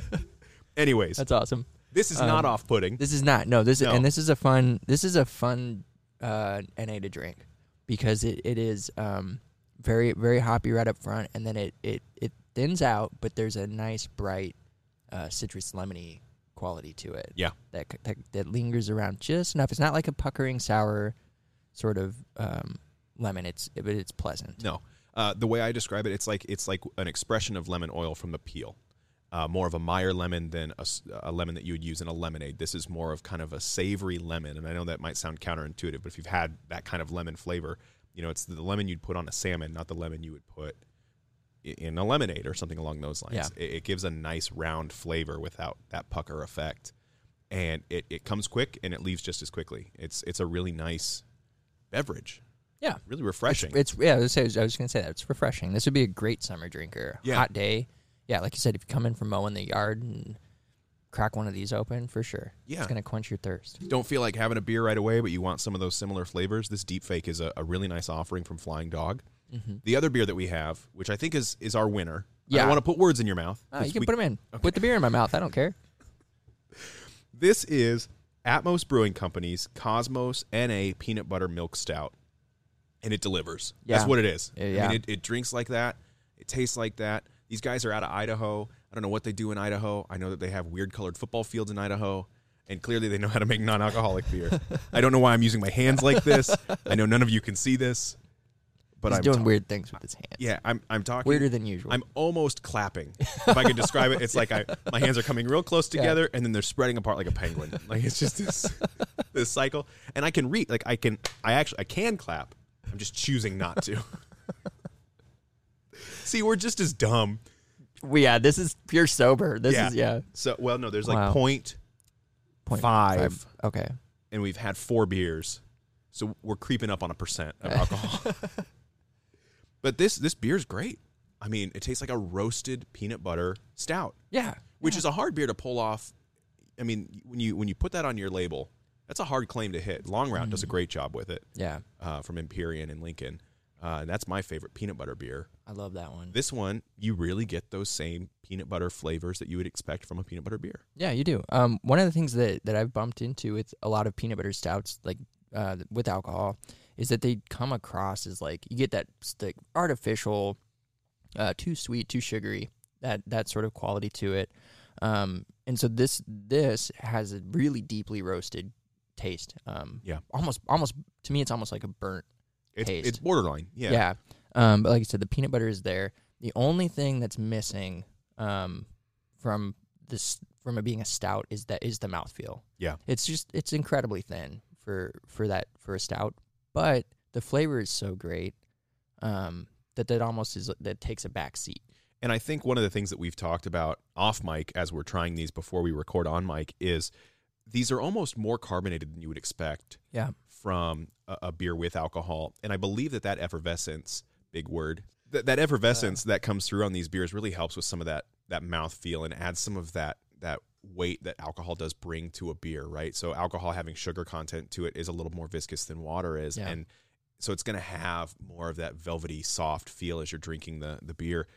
S1: Anyways,
S2: that's awesome.
S1: this is not
S2: um,
S1: off-putting.
S2: This is not. No, this
S1: No.
S2: and this is a fun. This is a fun uh, NA to drink because it, it is um, very very hoppy right up front, and then it it it thins out, but there's a nice bright uh, citrus lemony quality to it.
S1: Yeah.
S2: that, c- that that lingers around just enough. It's not like a puckering sour sort of um, lemon. It's but it's pleasant.
S1: No, uh, the way I describe it, it's like it's like an expression of lemon oil from the peel. Uh, more of a Meyer lemon than a lemon that you would use in a lemonade. This is more of kind of a savory lemon, and I know that might sound counterintuitive, but if you've had that kind of lemon flavor, you know it's the lemon you'd put on a salmon, not the lemon you would put in a lemonade or something along those lines.
S2: Yeah.
S1: It, it gives a nice round flavor without that pucker effect, and it, it comes quick and it leaves just as quickly. It's it's a really nice beverage,
S2: Yeah.
S1: really refreshing.
S2: It's, it's yeah. I was, I was going to say that it's refreshing. This would be a great summer drinker.
S1: Yeah.
S2: Hot day, yeah, like you said, if you come in from mowing the yard and crack one of these open, for sure,
S1: Yeah.
S2: it's gonna quench your thirst.
S1: Don't feel like having a beer right away, but you want some of those similar flavors. This Deep Fake is a, a really nice offering from Flying Dog.
S2: Mm-hmm.
S1: The other beer that we have, which I think is is our winner. I
S2: Yeah.
S1: don't want to put words in your mouth. 'cause
S2: you can
S1: we-
S2: put them in. Put the beer in my mouth. I don't care.
S1: This is Atmos Brewing Company's Cosmos NA Peanut Butter Milk Stout, and it delivers. That's what it is.
S2: Yeah,
S1: I mean, it, it drinks like that. It tastes like that. These guys are out of Idaho. I don't know what they do in Idaho. I know that they have weird colored football fields in Idaho, and clearly they know how to make non-alcoholic beer. I don't know why I'm using my hands like this. I know none of you can see this, but
S2: He's
S1: I'm
S2: doing
S1: ta-
S2: weird things with his hands.
S1: Yeah, I'm I'm talking
S2: Weirder than usual.
S1: I'm almost clapping. If I could describe it, it's like I my hands are coming real close together and then they're spreading apart like a penguin. Like it's just this this cycle. And I can read like I can I actually I can clap. I'm just choosing not to. See, we're just as dumb.
S2: Well, yeah, this is pure sober. This is yeah.
S1: So well no, there's like
S2: Wow.
S1: point
S2: Point
S1: five,
S2: Okay.
S1: and we've had four beers. So we're creeping up on a percent of alcohol. but this this beer's great. I mean, it tastes like a roasted peanut butter stout.
S2: Yeah.
S1: which is a hard beer to pull off. I mean, when you when you put that on your label, that's a hard claim to hit. Long Route does a great job with it
S2: Yeah.
S1: uh, from Empyrean and Lincoln. Uh, and that's my favorite peanut butter beer.
S2: I love that one.
S1: This one, you really get those same peanut butter flavors that you would expect from a peanut butter beer.
S2: Yeah, you do. Um, one of the things that, that I've bumped into with a lot of peanut butter stouts, like uh, with alcohol, is that they come across as like you get that like artificial, uh, too sweet, too sugary, that that sort of quality to it. Um, and so this this has a really deeply roasted taste. Um,
S1: Yeah.
S2: almost almost to me, it's almost like a burnt
S1: It's,
S2: Taste.
S1: it's borderline. Yeah.
S2: yeah. Um, but like I said, the peanut butter is there. The only thing that's missing um, from this from it being a stout is that is the mouthfeel.
S1: Yeah.
S2: It's just it's incredibly thin for for that for a stout, but the flavor is so great um, that that almost is that takes a back seat.
S1: And I think one of the things that we've talked about off mic as we're trying these before we record on mic is these are almost more carbonated than you would expect.
S2: Yeah.
S1: from a, a beer with alcohol. And I believe that that effervescence, big word, that, that effervescence that comes through on these beers really helps with some of that that mouth feel and adds some of that that weight that alcohol does bring to a beer, right? So alcohol having sugar content to it is a little more viscous than water is,
S2: Yeah.
S1: and so it's going to have more of that velvety, soft feel as you're drinking the the beer.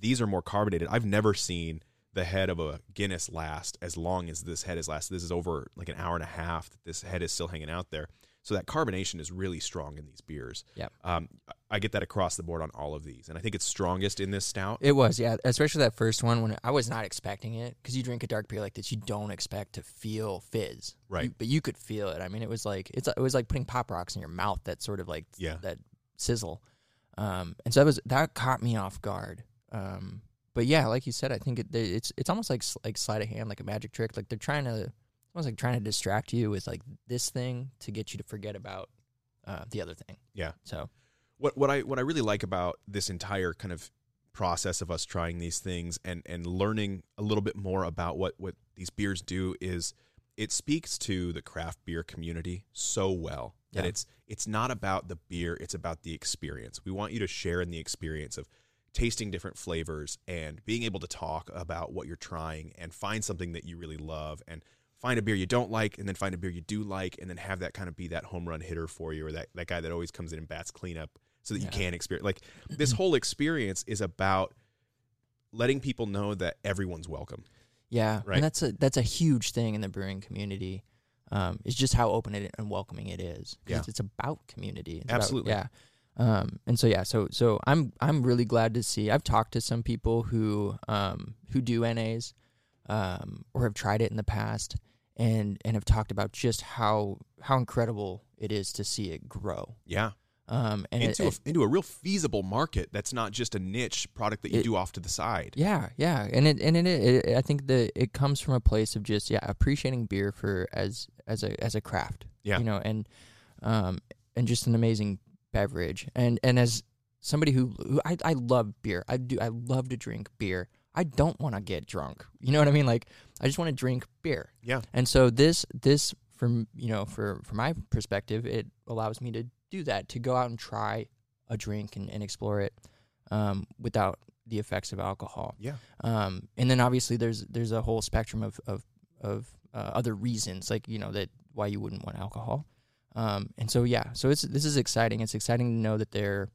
S1: These are more carbonated. I've never seen the head of a Guinness last as long as this head is last. This is over like an hour and a half that this head is still hanging out there. So that carbonation is really strong in these beers.
S2: Yep.
S1: Um, I get that across the board on all of these, and I think it's strongest in this stout.
S2: It was, yeah, especially that first one when I was not expecting it because you drink a dark beer like this, you don't expect to feel fizz,
S1: Right.
S2: You- but you could feel it. I mean, it was like it's it was like putting pop rocks in your mouth. That sort of like
S1: Yeah.
S2: that sizzle, um, and so that was that caught me off guard. Um, but yeah, like you said, I think it, it's it's almost like like sleight of hand, like a magic trick. Like they're trying to almost like trying to distract you with like this thing to get you to forget about uh, the other thing.
S1: Yeah.
S2: So
S1: what what I what I really like about this entire kind of process of us trying these things and and learning a little bit more about what what these beers do is it speaks to the craft beer community so well that
S2: Yeah.
S1: it's it's not about the beer it's about the experience we want you to share in the experience of tasting different flavors and being able to talk about what you're trying and find something that you really love and find a beer you don't like and then find a beer you do like and then have that kind of be that home run hitter for you or that, that guy that always comes in and bats cleanup so that you can experience like this whole experience is about letting people know that everyone's welcome
S2: Yeah,
S1: Right.
S2: and that's a that's a huge thing in the brewing community. Um, is just how open it and welcoming it is.
S1: Yeah.
S2: it's, it's about community. It's about-
S1: Absolutely.
S2: yeah. Um, and so yeah, so so I'm I'm really glad to see. I've talked to some people who um who do NAs, um, or have tried it in the past, and and have talked about just how how incredible it is to see it grow.
S1: yeah
S2: Um, and
S1: into
S2: it-
S1: a, into a real feasible market that's not just a niche product that you
S2: It-
S1: do off to the side
S2: Yeah, yeah, and it and it, it I think that it comes from a place of just yeah appreciating beer for as as a as a craft.
S1: Yeah.
S2: you know, and um and just an amazing beverage. And and as somebody who, who I I love beer, I do I love to drink beer. I don't want to get drunk. You know what I mean? Like I just want to drink beer.
S1: yeah
S2: And so this this from you know for from my perspective, it allows me to do that to go out and try a drink and, and explore it um, without the effects of alcohol.
S1: Yeah.
S2: Um, and then obviously there's there's a whole spectrum of of of uh, other reasons, like you know that why you wouldn't want alcohol. Um, and so yeah, so it's this is exciting. It's exciting to know that there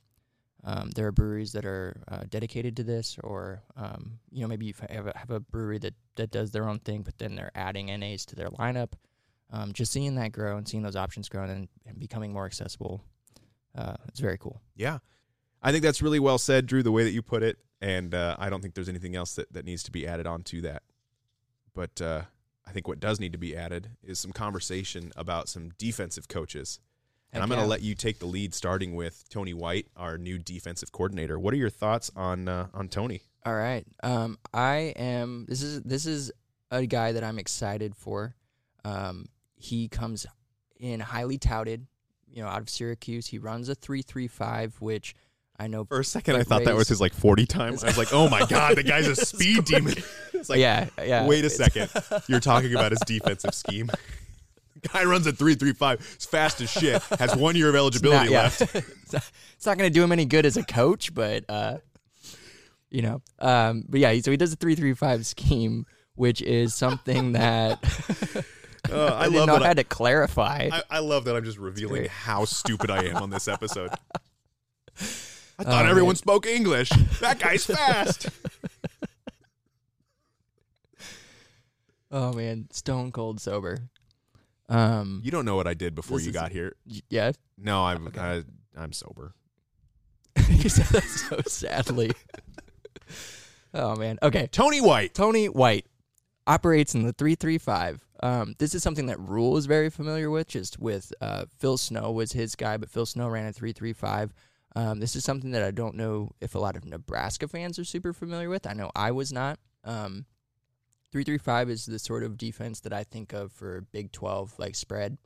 S2: um, there are breweries that are uh, dedicated to this, or um, you know maybe you have a, have a brewery that that does their own thing, but then they're adding NAs to their lineup. Um, just seeing that grow and seeing those options grow and, and becoming more accessible, uh, it's very cool.
S1: Yeah. I think that's really well said, Drew, the way that you put it. And uh, I don't think there's anything else that, that needs to be added on to that. But uh, I think what does need to be added is some conversation about some defensive coaches. And I'm going to let you take the lead, starting with Tony White, our new defensive coordinator. What are your thoughts on uh, on Tony?
S2: All right. Um, I am. This is this is a guy that I'm excited for. Um, he comes in highly touted, you know, out of Syracuse. He runs a three three five, which I know.
S1: For a second, I thought that was his like 40 times. I was like, oh my God, the guy's a speed demon. It's like,
S2: yeah, yeah.
S1: wait a second. You're talking about his defensive scheme. Guy runs a 335, is fast as shit, has one year of eligibility
S2: not- yeah.
S1: left.
S2: it's not, it's not going to do him any good as a coach, but uh, you know, um, but yeah. So he does a three three five scheme, which is something that
S1: Uh, I,
S2: I,
S1: love
S2: know
S1: that.
S2: how
S1: I,
S2: to clarify.
S1: I, I love that I'm just revealing how stupid I am on this episode. I thought
S2: Oh,
S1: everyone spoke English. That guy's fast.
S2: Oh man, stone cold sober. Um,
S1: You don't know what I did before
S2: This
S1: you
S2: is-
S1: got here.
S2: y- yeah,
S1: No, I'm I, I'm sober.
S2: you said that so sadly. oh man. Okay.
S1: Tony White.
S2: Tony White operates in the three three five. Um, this is something that Rhule is very familiar with. Just with uh, Phil Snow was his guy, but Phil Snow ran a three three five. Um, this is something that I don't know if a lot of Nebraska fans are super familiar with. I know I was not. Um, three three five is the sort of defense that I think of for Big Twelve like spread.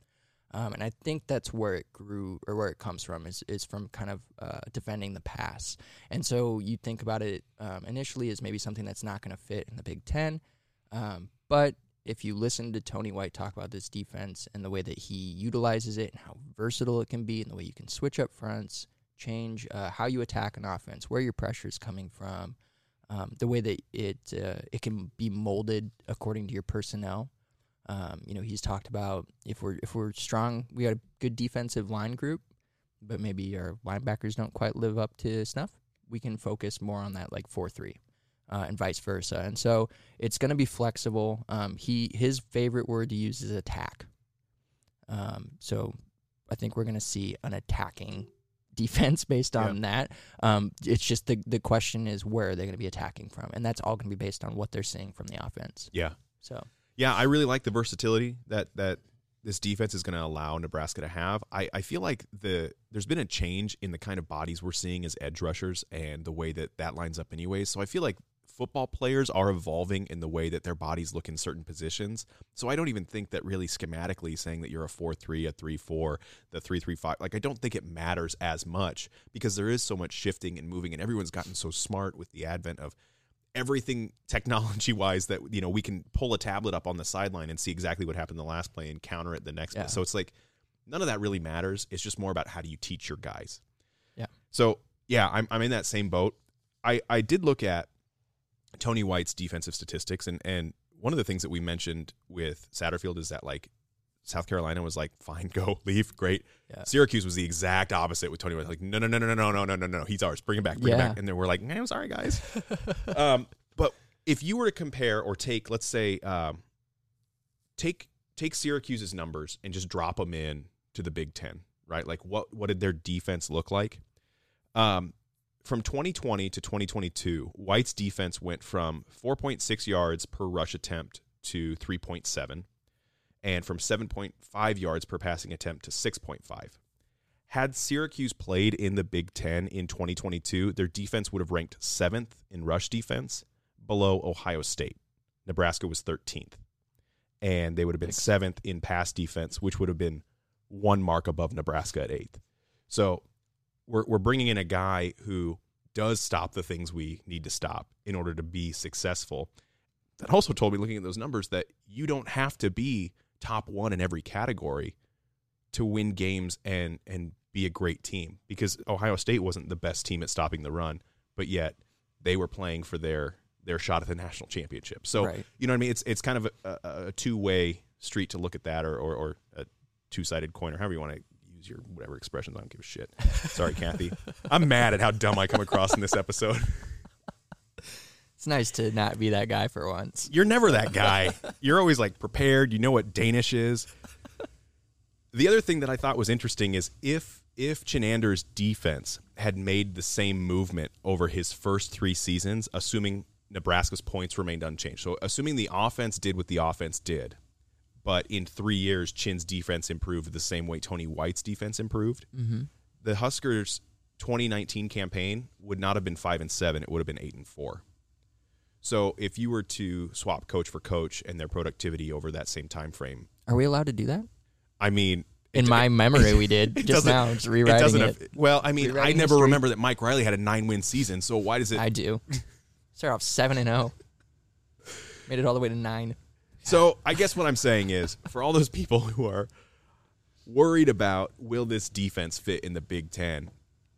S2: Um, and I think that's where it grew or where it comes from is, is from kind of uh, defending the pass. And so you think about it um, initially as maybe something that's not going to fit in the Big Ten. Um, but if you listen to Tony White talk about this defense and the way that he utilizes it and how versatile it can be and the way you can switch up fronts, change uh, how you attack an offense, where your pressure is coming from, um, the way that it uh, it can be molded according to your personnel. Um, you know, he's talked about if we're if we're strong, we got a good defensive line group, but maybe our linebackers don't quite live up to snuff. We can focus more on that like four three, uh, and vice versa. And so it's going to be flexible. Um, he his favorite word to use is attack. Um, so I think we're going to see an attacking defense based on that. Um, it's just the the question is where are they going to be attacking from, and that's all going to be based on what they're seeing from the offense.
S1: Yeah.
S2: So
S1: Yeah, I really like the versatility that that this defense is going to allow Nebraska to have. I, I feel like the there's been a change in the kind of bodies we're seeing as edge rushers and the way that that lines up anyways. So I feel like football players are evolving in the way that their bodies look in certain positions. So I don't even think that really schematically saying that you're a 4-3, a 3-4, the 3-3-5, like I don't think it matters as much because there is so much shifting and moving and everyone's gotten so smart with the advent of everything technology wise that you know we can pull a tablet up on the sideline and see exactly what happened the last play and counter it the next
S2: Yeah.
S1: play. So it's like none of that really matters. It's just more about how do you teach your guys.
S2: Yeah.
S1: So yeah, I'm I'm in that same boat. I I did look at Tony White's defensive statistics and and one of the things that we mentioned with Satterfield is that like South Carolina was like, fine, go, leave, great.
S2: Yeah.
S1: Syracuse was the exact opposite with Tony White. Like, no, no, no, no, no, no, no, no, no, no. He's ours. Bring him back. Bring him back. And then we're like, I'm sorry, guys. um, but if you were to compare or take, let's say, um, take take Syracuse's numbers and just drop them in to the Big Ten, right? Like, what what did their defense look like? Um, from 2020 to 2022, White's defense went from 4.6 yards per rush attempt to 3.7, and from 7.5 yards per passing attempt to 6.5. Had Syracuse played in the Big Ten in 2022, their defense would have ranked seventh in rush defense, below Ohio State. Nebraska was 13th, and they would have been seventh in pass defense, which would have been one mark above Nebraska at eighth. So we're we're bringing in a guy who does stop the things we need to stop in order to be successful. That also told me, looking at those numbers, that you don't have to be top one in every category to win games and and be a great team because Ohio State wasn't the best team at stopping the run, but yet they were playing for their their shot at the national championship. So
S2: Right.
S1: you know what I mean? It's it's kind of a, a, a two way street to look at that, or or, or a two sided coin, or however you want to use your whatever expressions. I don't give a shit. Sorry, Kathy. I'm mad at how dumb I come across in this episode.
S2: It's nice to not be that guy for once.
S1: You're never that guy. You're always like prepared. You know what Danish is. The other thing that I thought was interesting is if if Chinander's defense had made the same movement over his first three seasons, assuming Nebraska's points remained unchanged. So assuming the offense did what the offense did, but in three years Chin's defense improved the same way Tony White's defense improved, mm-hmm. the Huskers 2019 campaign would not have been five and seven. It would have been eight and four. So if you were to swap coach for coach and their productivity over that same time frame,
S2: Are we allowed to do that?
S1: I mean,
S2: In
S1: it-
S2: my
S1: it-
S2: memory, we did just now. Just rewriting
S1: doesn't
S2: it.
S1: have- well, I mean, I never
S2: history.
S1: remember that Mike Riley had a nine win season. So why does it?
S2: I do. Start off seven and zero. Made it all the way to nine.
S1: So I guess what I'm saying is, for all those people who are worried about will this defense fit in the Big Ten,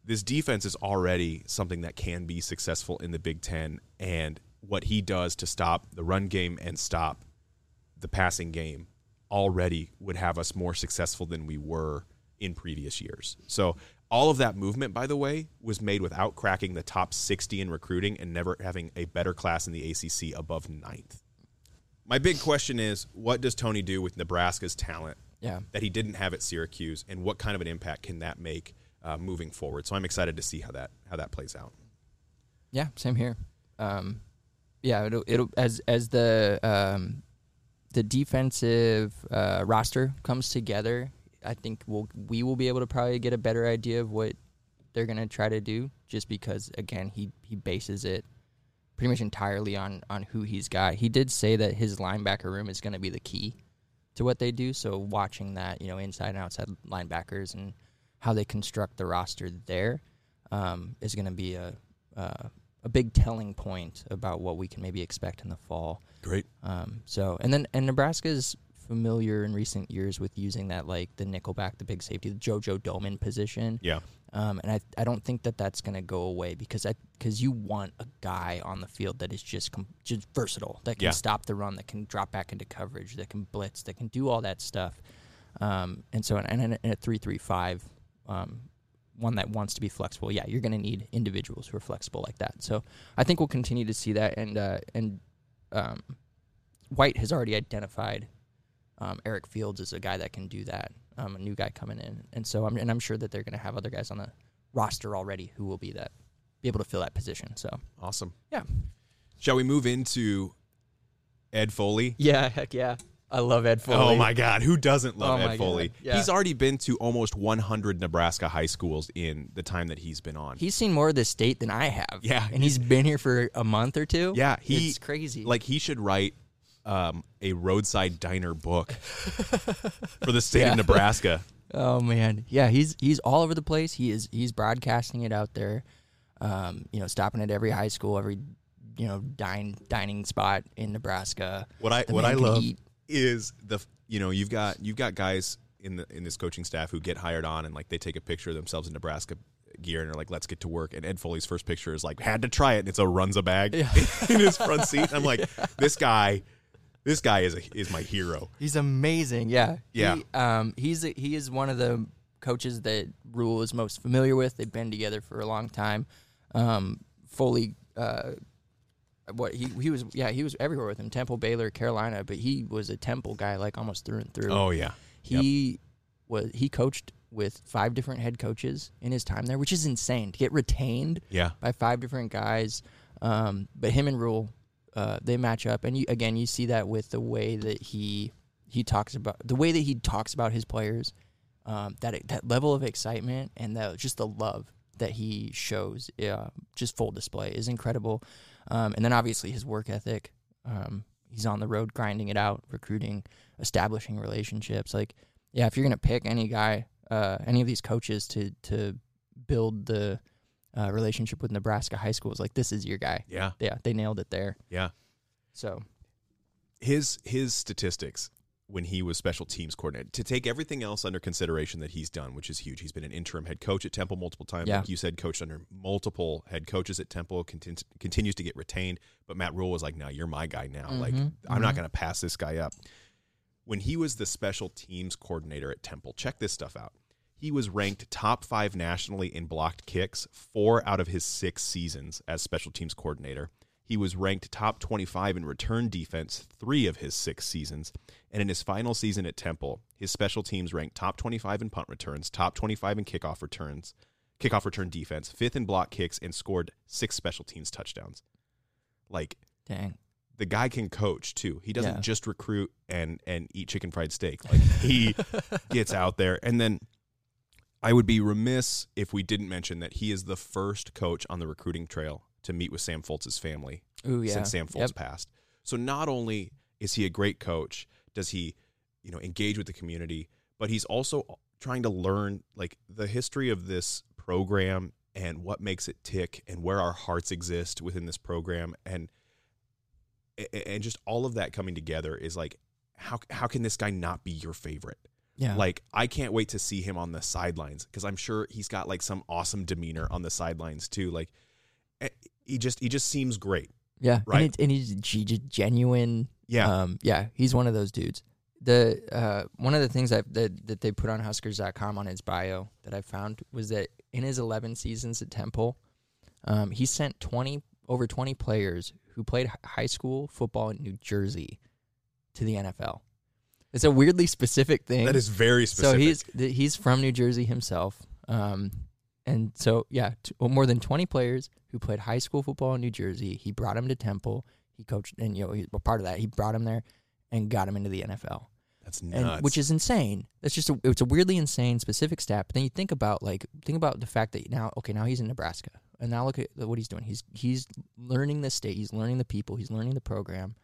S1: this defense is already something that can be successful in the Big Ten, and what he does to stop the run game and stop the passing game already would have us more successful than we were in previous years. So all of that movement, by the way, was made without cracking the top 60 in recruiting and never having a better class in the ACC above ninth. My big question is, what does Tony do with Nebraska's talent
S2: Yeah.
S1: that he didn't have at Syracuse, and what kind of an impact can that make uh, moving forward? So I'm excited to see how that how that plays out.
S2: Yeah, same here. Um, yeah, it'll, it'll as as the um, the defensive uh, roster comes together. I think we'll we will be able to probably get a better idea of what they're gonna try to do. Just because again, he he bases it pretty much entirely on on who he's got. He did say that his linebacker room is gonna be the key to what they do. So watching that, you know, inside and outside linebackers and how they construct the roster there um, is going to be a uh, a big telling point about what we can maybe expect in the fall.
S1: Great.
S2: Um, so and then and Nebraska's familiar in recent years with using that like the nickelback, the big safety, the JoJo Domann position.
S1: Yeah.
S2: Um, and I I don't think that that's going to go away because I because you want a guy on the field that is just com- just versatile that can
S1: Yeah.
S2: stop the run, that can drop back into coverage, that can blitz, that can do all that stuff. Um, and so and a three three five, um, one that wants to be flexible, yeah, you're going to need individuals who are flexible like that. So I think we'll continue to see that. And uh, and um, White has already identified um, Eric Fields as a guy that can do that, um, a new guy coming in, and so I'm and I'm sure that they're going to have other guys on the roster already who will be that be able to fill that position. So
S1: Awesome.
S2: yeah,
S1: Shall we move into Ed Foley?
S2: yeah, heck yeah, I love Ed Foley.
S1: Oh my God, who doesn't love
S2: Oh
S1: Ed Foley?
S2: Yeah.
S1: He's already been to almost 100 Nebraska high schools in the time that he's been on.
S2: He's seen more of this state than I have.
S1: Yeah,
S2: and he's been here for a month or two.
S1: yeah, he
S2: it's crazy.
S1: Like he should write um, a roadside diner book for the state
S2: Yeah.
S1: of Nebraska.
S2: Oh man, yeah, he's he's all over the place. He is he's broadcasting it out there. Um, you know, stopping at every high school, every you know dine dining spot in Nebraska.
S1: What I
S2: The
S1: what I love
S2: eat.
S1: is the you know you've got you've got guys in the in this coaching staff who get hired on and like they take a picture of themselves in Nebraska gear and are like let's get to work and Ed Foley's first picture is like had to try it and it's a runs a bag in his front seat. I'm like this guy this guy is a, is my hero.
S2: He's amazing. Yeah.
S1: Yeah.
S2: He, um, he's a, he is one of the coaches that Rhule is most familiar with. They've been together for a long time. Um, Foley, uh, what he he was yeah he was everywhere with him. Temple, Baylor, Carolina, but he was a Temple guy like almost through and through.
S1: Oh yeah.
S2: He was he coached with five different head coaches in his time there, which is insane to get retained
S1: Yeah.
S2: by five different guys. Um, but him and Rhule, uh, they match up, and you, again, you see that with the way that he he talks about the way that he talks about his players, um, that that level of excitement and the, just the love that he shows, uh, just full display is incredible. Um, and then obviously his work ethic. Um, he's on the road grinding it out, recruiting, establishing relationships. Like, yeah, if you're gonna pick any guy, uh, any of these coaches to to build the uh, relationship with Nebraska high schools, like this is your guy.
S1: Yeah.
S2: Yeah, they nailed it there.
S1: Yeah.
S2: So
S1: His his statistics when he was special teams coordinator to take everything else under consideration that he's done, which is huge. He's been an interim head coach at Temple multiple times.
S2: Yeah.
S1: Like you said, coached under multiple head coaches at Temple, contin- continues to get retained. But Matt Rhule was like, no, you're my guy now. Like, I'm not going to pass this guy up. When he was the special teams coordinator at Temple, check this stuff out. He was ranked top five nationally in blocked kicks four out of his six seasons as special teams coordinator. He was ranked top 25 in return defense three of his six seasons. And in his final season at Temple, his special teams ranked top 25 in punt returns, top 25 in kickoff returns, kickoff return defense, fifth in block kicks, and scored six special teams touchdowns. Like,
S2: Dang.
S1: the guy can coach too. He doesn't
S2: Yeah.
S1: just recruit and and eat chicken fried steak. Like he gets out there and then I would be remiss if we didn't mention that he is the first coach on the recruiting trail to meet with Sam Foltz's family
S2: Ooh, yeah.
S1: since Sam Foltz
S2: Yep.
S1: passed. So not only is he a great coach, does he, you know, engage with the community, but he's also trying to learn like the history of this program and what makes it tick and where our hearts exist within this program and and just all of that coming together is like how how can this guy not be your favorite?
S2: Yeah.
S1: Like I can't wait to see him on the sidelines because I'm sure he's got like some awesome demeanor on the sidelines too. Like eh, he just he just seems great.
S2: Yeah,
S1: Right.
S2: And, and he's genuine.
S1: Yeah.
S2: um, yeah, he's one of those dudes. The uh, one of the things that, that that they put on Huskers.com on his bio that I found was that in his 11 seasons at Temple, um, he sent 20 over 20 players who played high school football in New Jersey to the NFL. It's a weirdly specific thing.
S1: That is very specific.
S2: So he's he's from New Jersey himself, um, and so yeah, t- well, more than twenty players who played high school football in New Jersey. He brought him to Temple. He coached, and you know, he, well, part of that, he brought him there and got him into the NFL,
S1: That's
S2: and
S1: nuts.
S2: which is insane. That's just a, it's a weirdly insane specific stat. But then you think about like think about the fact that now okay, now he's in Nebraska, and now look at what he's doing. He's he's learning the state. He's learning the people. He's learning the program.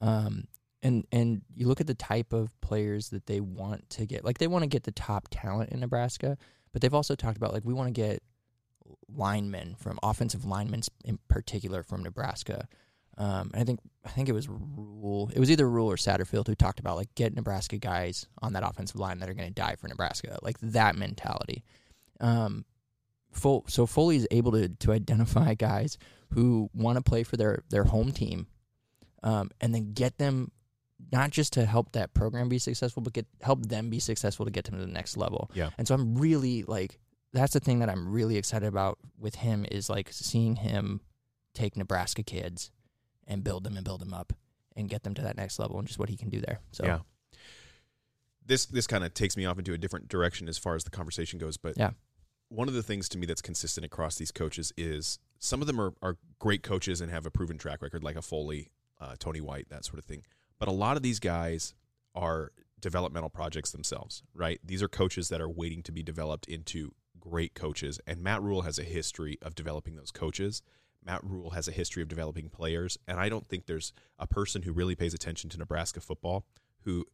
S2: Um, and and you look at the type of players that they want to get. Like they want to get the top talent in Nebraska, but they've also talked about like we want to get linemen from offensive linemen in particular from Nebraska. Um, and I think I think it was Rhule. It was either Rhule or Satterfield who talked about like get Nebraska guys on that offensive line that are going to die for Nebraska, like that mentality. Um, so Foley is able to to identify guys who want to play for their their home team, um, and then get them not just to help that program be successful, but get help them be successful to get them to the next level.
S1: Yeah.
S2: And so I'm really like that's the thing that I'm really excited about with him is like seeing him take Nebraska kids and build them and build them up and get them to that next level and just what he can do there. So
S1: yeah. This this kind of takes me off into a different direction as far as the conversation goes, but
S2: Yeah.
S1: one of the things to me that's consistent across these coaches is some of them are, are great coaches and have a proven track record, like a Foley, uh, Tony White, that sort of thing. But a lot of these guys are developmental projects themselves, right? These are coaches that are waiting to be developed into great coaches, and Matt Rhule has a history of developing those coaches. Matt Rhule has a history of developing players, and I don't think there's a person who really pays attention to Nebraska football who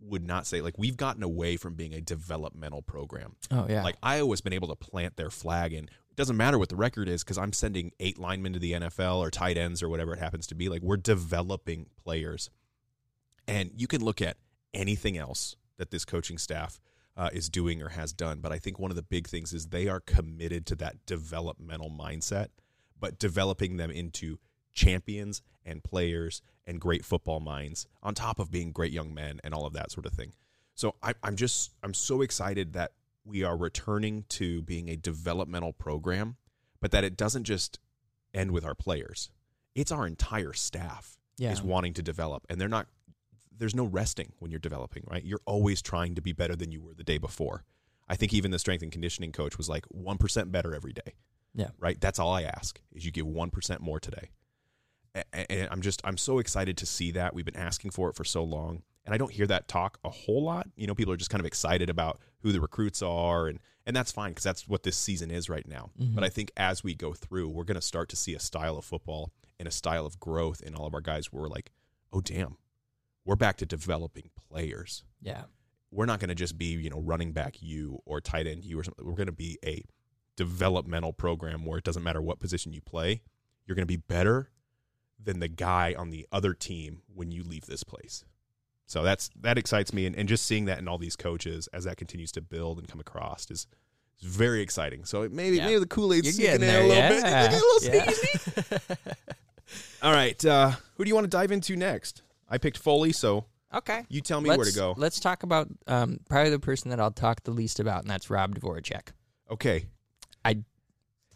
S1: would not say like we've gotten away from being a developmental program.
S2: Oh yeah.
S1: Like Iowa's been able to plant their flag and it doesn't matter what the record is because I'm sending eight linemen to the NFL or tight ends or whatever it happens to be. Like we're developing players. And you can look at anything else that this coaching staff uh, is doing or has done. But I think one of the big things is they are committed to that developmental mindset, but developing them into champions and players and great football minds on top of being great young men and all of that sort of thing. So I, I'm just I'm so excited that we are returning to being a developmental program, but that it doesn't just end with our players. It's our entire staff
S2: Yeah.
S1: is wanting to develop, and they're not. There's no resting when you're developing, right? You're always trying to be better than you were the day before. I think even the strength and conditioning coach was like one percent better every day
S2: yeah.
S1: right? That's all I ask is you give one percent more today. And I'm just I'm so excited to see that. We've been asking for it for so long, and I don't hear that talk a whole lot. You know, people are just kind of excited about who the recruits are, and and that's fine because that's what this season is right now. Mm-hmm. But I think as we go through, we're going to start to see a style of football and a style of growth in all of our guys. Where we're like, oh damn, we're back to developing players
S2: Yeah.
S1: we're not going to just be you know running back you or tight end you or something. We're going to be a developmental program where it doesn't matter what position you play, you're going to be better than the guy on the other team when you leave this place. So that's that excites me, and, and just seeing that in all these coaches as that continues to build and come across is, is very exciting. So maybe
S2: Yeah.
S1: maybe the Kool Aid
S2: You're
S1: sneaking
S2: getting
S1: in there a little bit.
S2: yeah.
S1: Get a little
S2: Yeah.
S1: sneaky sneak. All right, uh, who do you want to dive into next? I picked Foley, so
S2: Okay.
S1: you tell me where to go.
S2: Let's talk about um, probably the person that I'll talk the least about, and that's Rob Dvorak.
S1: Okay,
S2: I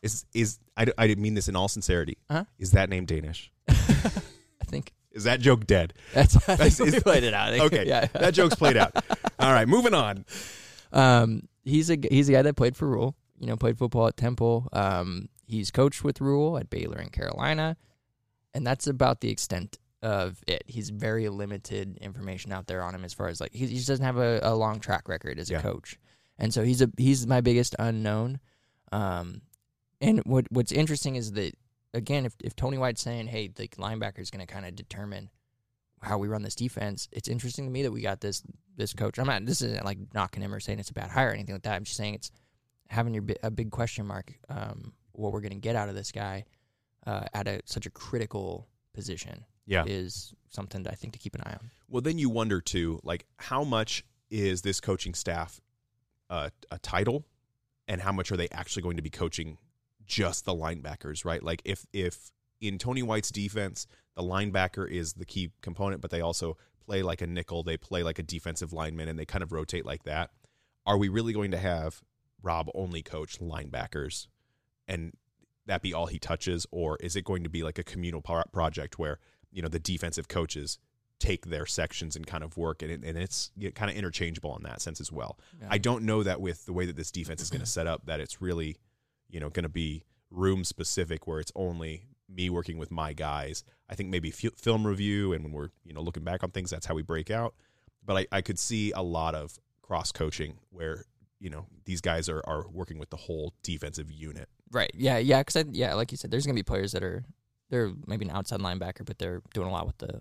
S1: is is I, I didn't mean this in all sincerity.
S2: Huh?
S1: Is that name Danish?
S2: I think
S1: Is that joke dead?
S2: that's
S1: That's-
S2: we
S1: is-
S2: played it out.
S1: Okay,
S2: yeah.
S1: that joke's played out. All right, moving on.
S2: Um, he's a he's a guy that played for Rhule. You know, played football at Temple. Um, he's coached with Rhule at Baylor and Carolina, and that's about the extent of it. He's very limited information out there on him as far as like he, he just doesn't have a, a long track record as a coach, and so he's a he's my biggest unknown. Um, and what what's interesting is that again, if if Tony White's saying, hey, the linebacker is going to kind of determine how we run this defense. It's interesting to me that we got this this coach. I'm not. This isn't like knocking him or saying it's a bad hire or anything like that. I'm just saying it's having your a big question mark. Um, what we're going to get out of this guy uh, at a such a critical position
S1: Yeah.
S2: is something that I think to keep an eye on.
S1: Well, then you wonder too, like how much is this coaching staff uh, a title, and how much are they actually going to be coaching just the linebackers, right? Like if if in Tony White's defense, the linebacker is the key component, but they also play like a nickel, they play like a defensive lineman, and they kind of rotate like that. Are we really going to have Rob only coach linebackers, and that be all he touches, or is it going to be like a communal pro- project where you know the defensive coaches take their sections and kind of work, and, and it's kind of interchangeable in that sense as well.
S2: Yeah.
S1: I don't know that with the way that this defense is going to set up, that it's really, you know, going to be room specific where it's only me working with my guys. I think maybe fi- film review and when we're you know looking back on things, that's how we break out. But I, I could see a lot of cross coaching where you know these guys are are working with the whole defensive unit.
S2: Right. Yeah. Yeah. Because yeah, like you said, there's going to be players that are they're maybe an outside linebacker, but they're doing a lot with the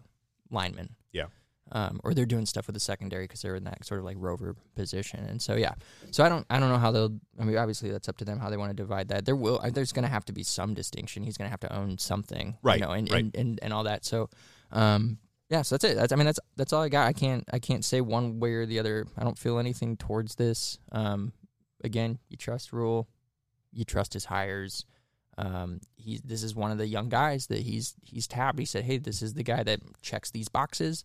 S2: linemen.
S1: Yeah.
S2: Um, or they're doing stuff with the secondary because they're in that sort of like rover position, and so yeah. So I don't, I don't know how they'll. I mean, obviously that's up to them how they want to divide that. There will, there's going to have to be some distinction. He's going to have to own something,
S1: Right,
S2: You know, and,
S1: right.
S2: and, and and all that. So, um, yeah. So that's it. That's, I mean, that's that's all I got. I can't, I can't say one way or the other. I don't feel anything towards this. Um, again, you trust Rhule, you trust his hires. Um, he this is one of the young guys that he's he's tapped. He said, "Hey, this is the guy that checks these boxes,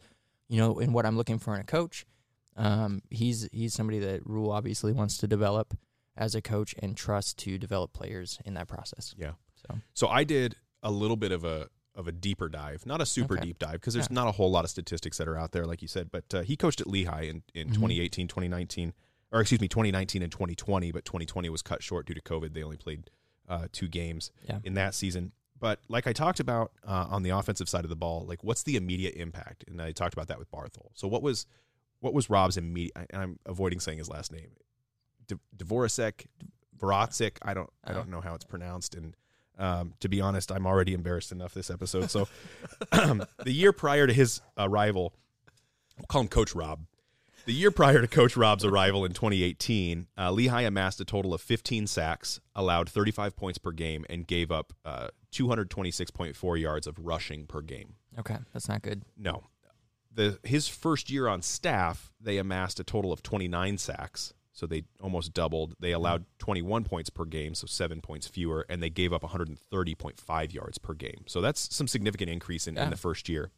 S2: you know, in what I'm looking for in a coach." Um, he's he's somebody that Rhule obviously wants to develop as a coach and trust to develop players in that process.
S1: Yeah.
S2: So
S1: So I did a little bit of a of a deeper dive, not a super
S2: Okay.
S1: deep dive because there's
S2: Yeah.
S1: not a whole lot of statistics that are out there, like you said. But uh, he coached at Lehigh in, in
S2: Mhm.
S1: 2018, 2019, or excuse me, 2019 and 2020. But 2020 was cut short due to COVID. They only played uh, two games
S2: yeah,
S1: in that season. But like I talked about uh, on the offensive side of the ball, like what's the immediate impact? And I talked about that with Barthol. So what was what was Rob's immediate? And I'm avoiding saying his last name, D- Dvorak, Dvorak. I don't I don't know how it's pronounced. And um, to be honest, I'm already embarrassed enough this episode. So the year prior to his arrival, we'll call him Coach Rob. The year prior to Coach Rob's arrival in 2018, uh, Lehigh amassed a total of 15 sacks, allowed 35 points per game, and gave up uh, 226.4 yards of rushing per game.
S2: okay, that's not good.
S1: No. The his first year on staff, they amassed a total of 29 sacks, so they almost doubled. They allowed 21 points per game, so 7 points fewer, and they gave up 130.5 yards per game. So that's some significant increase in, in the first year.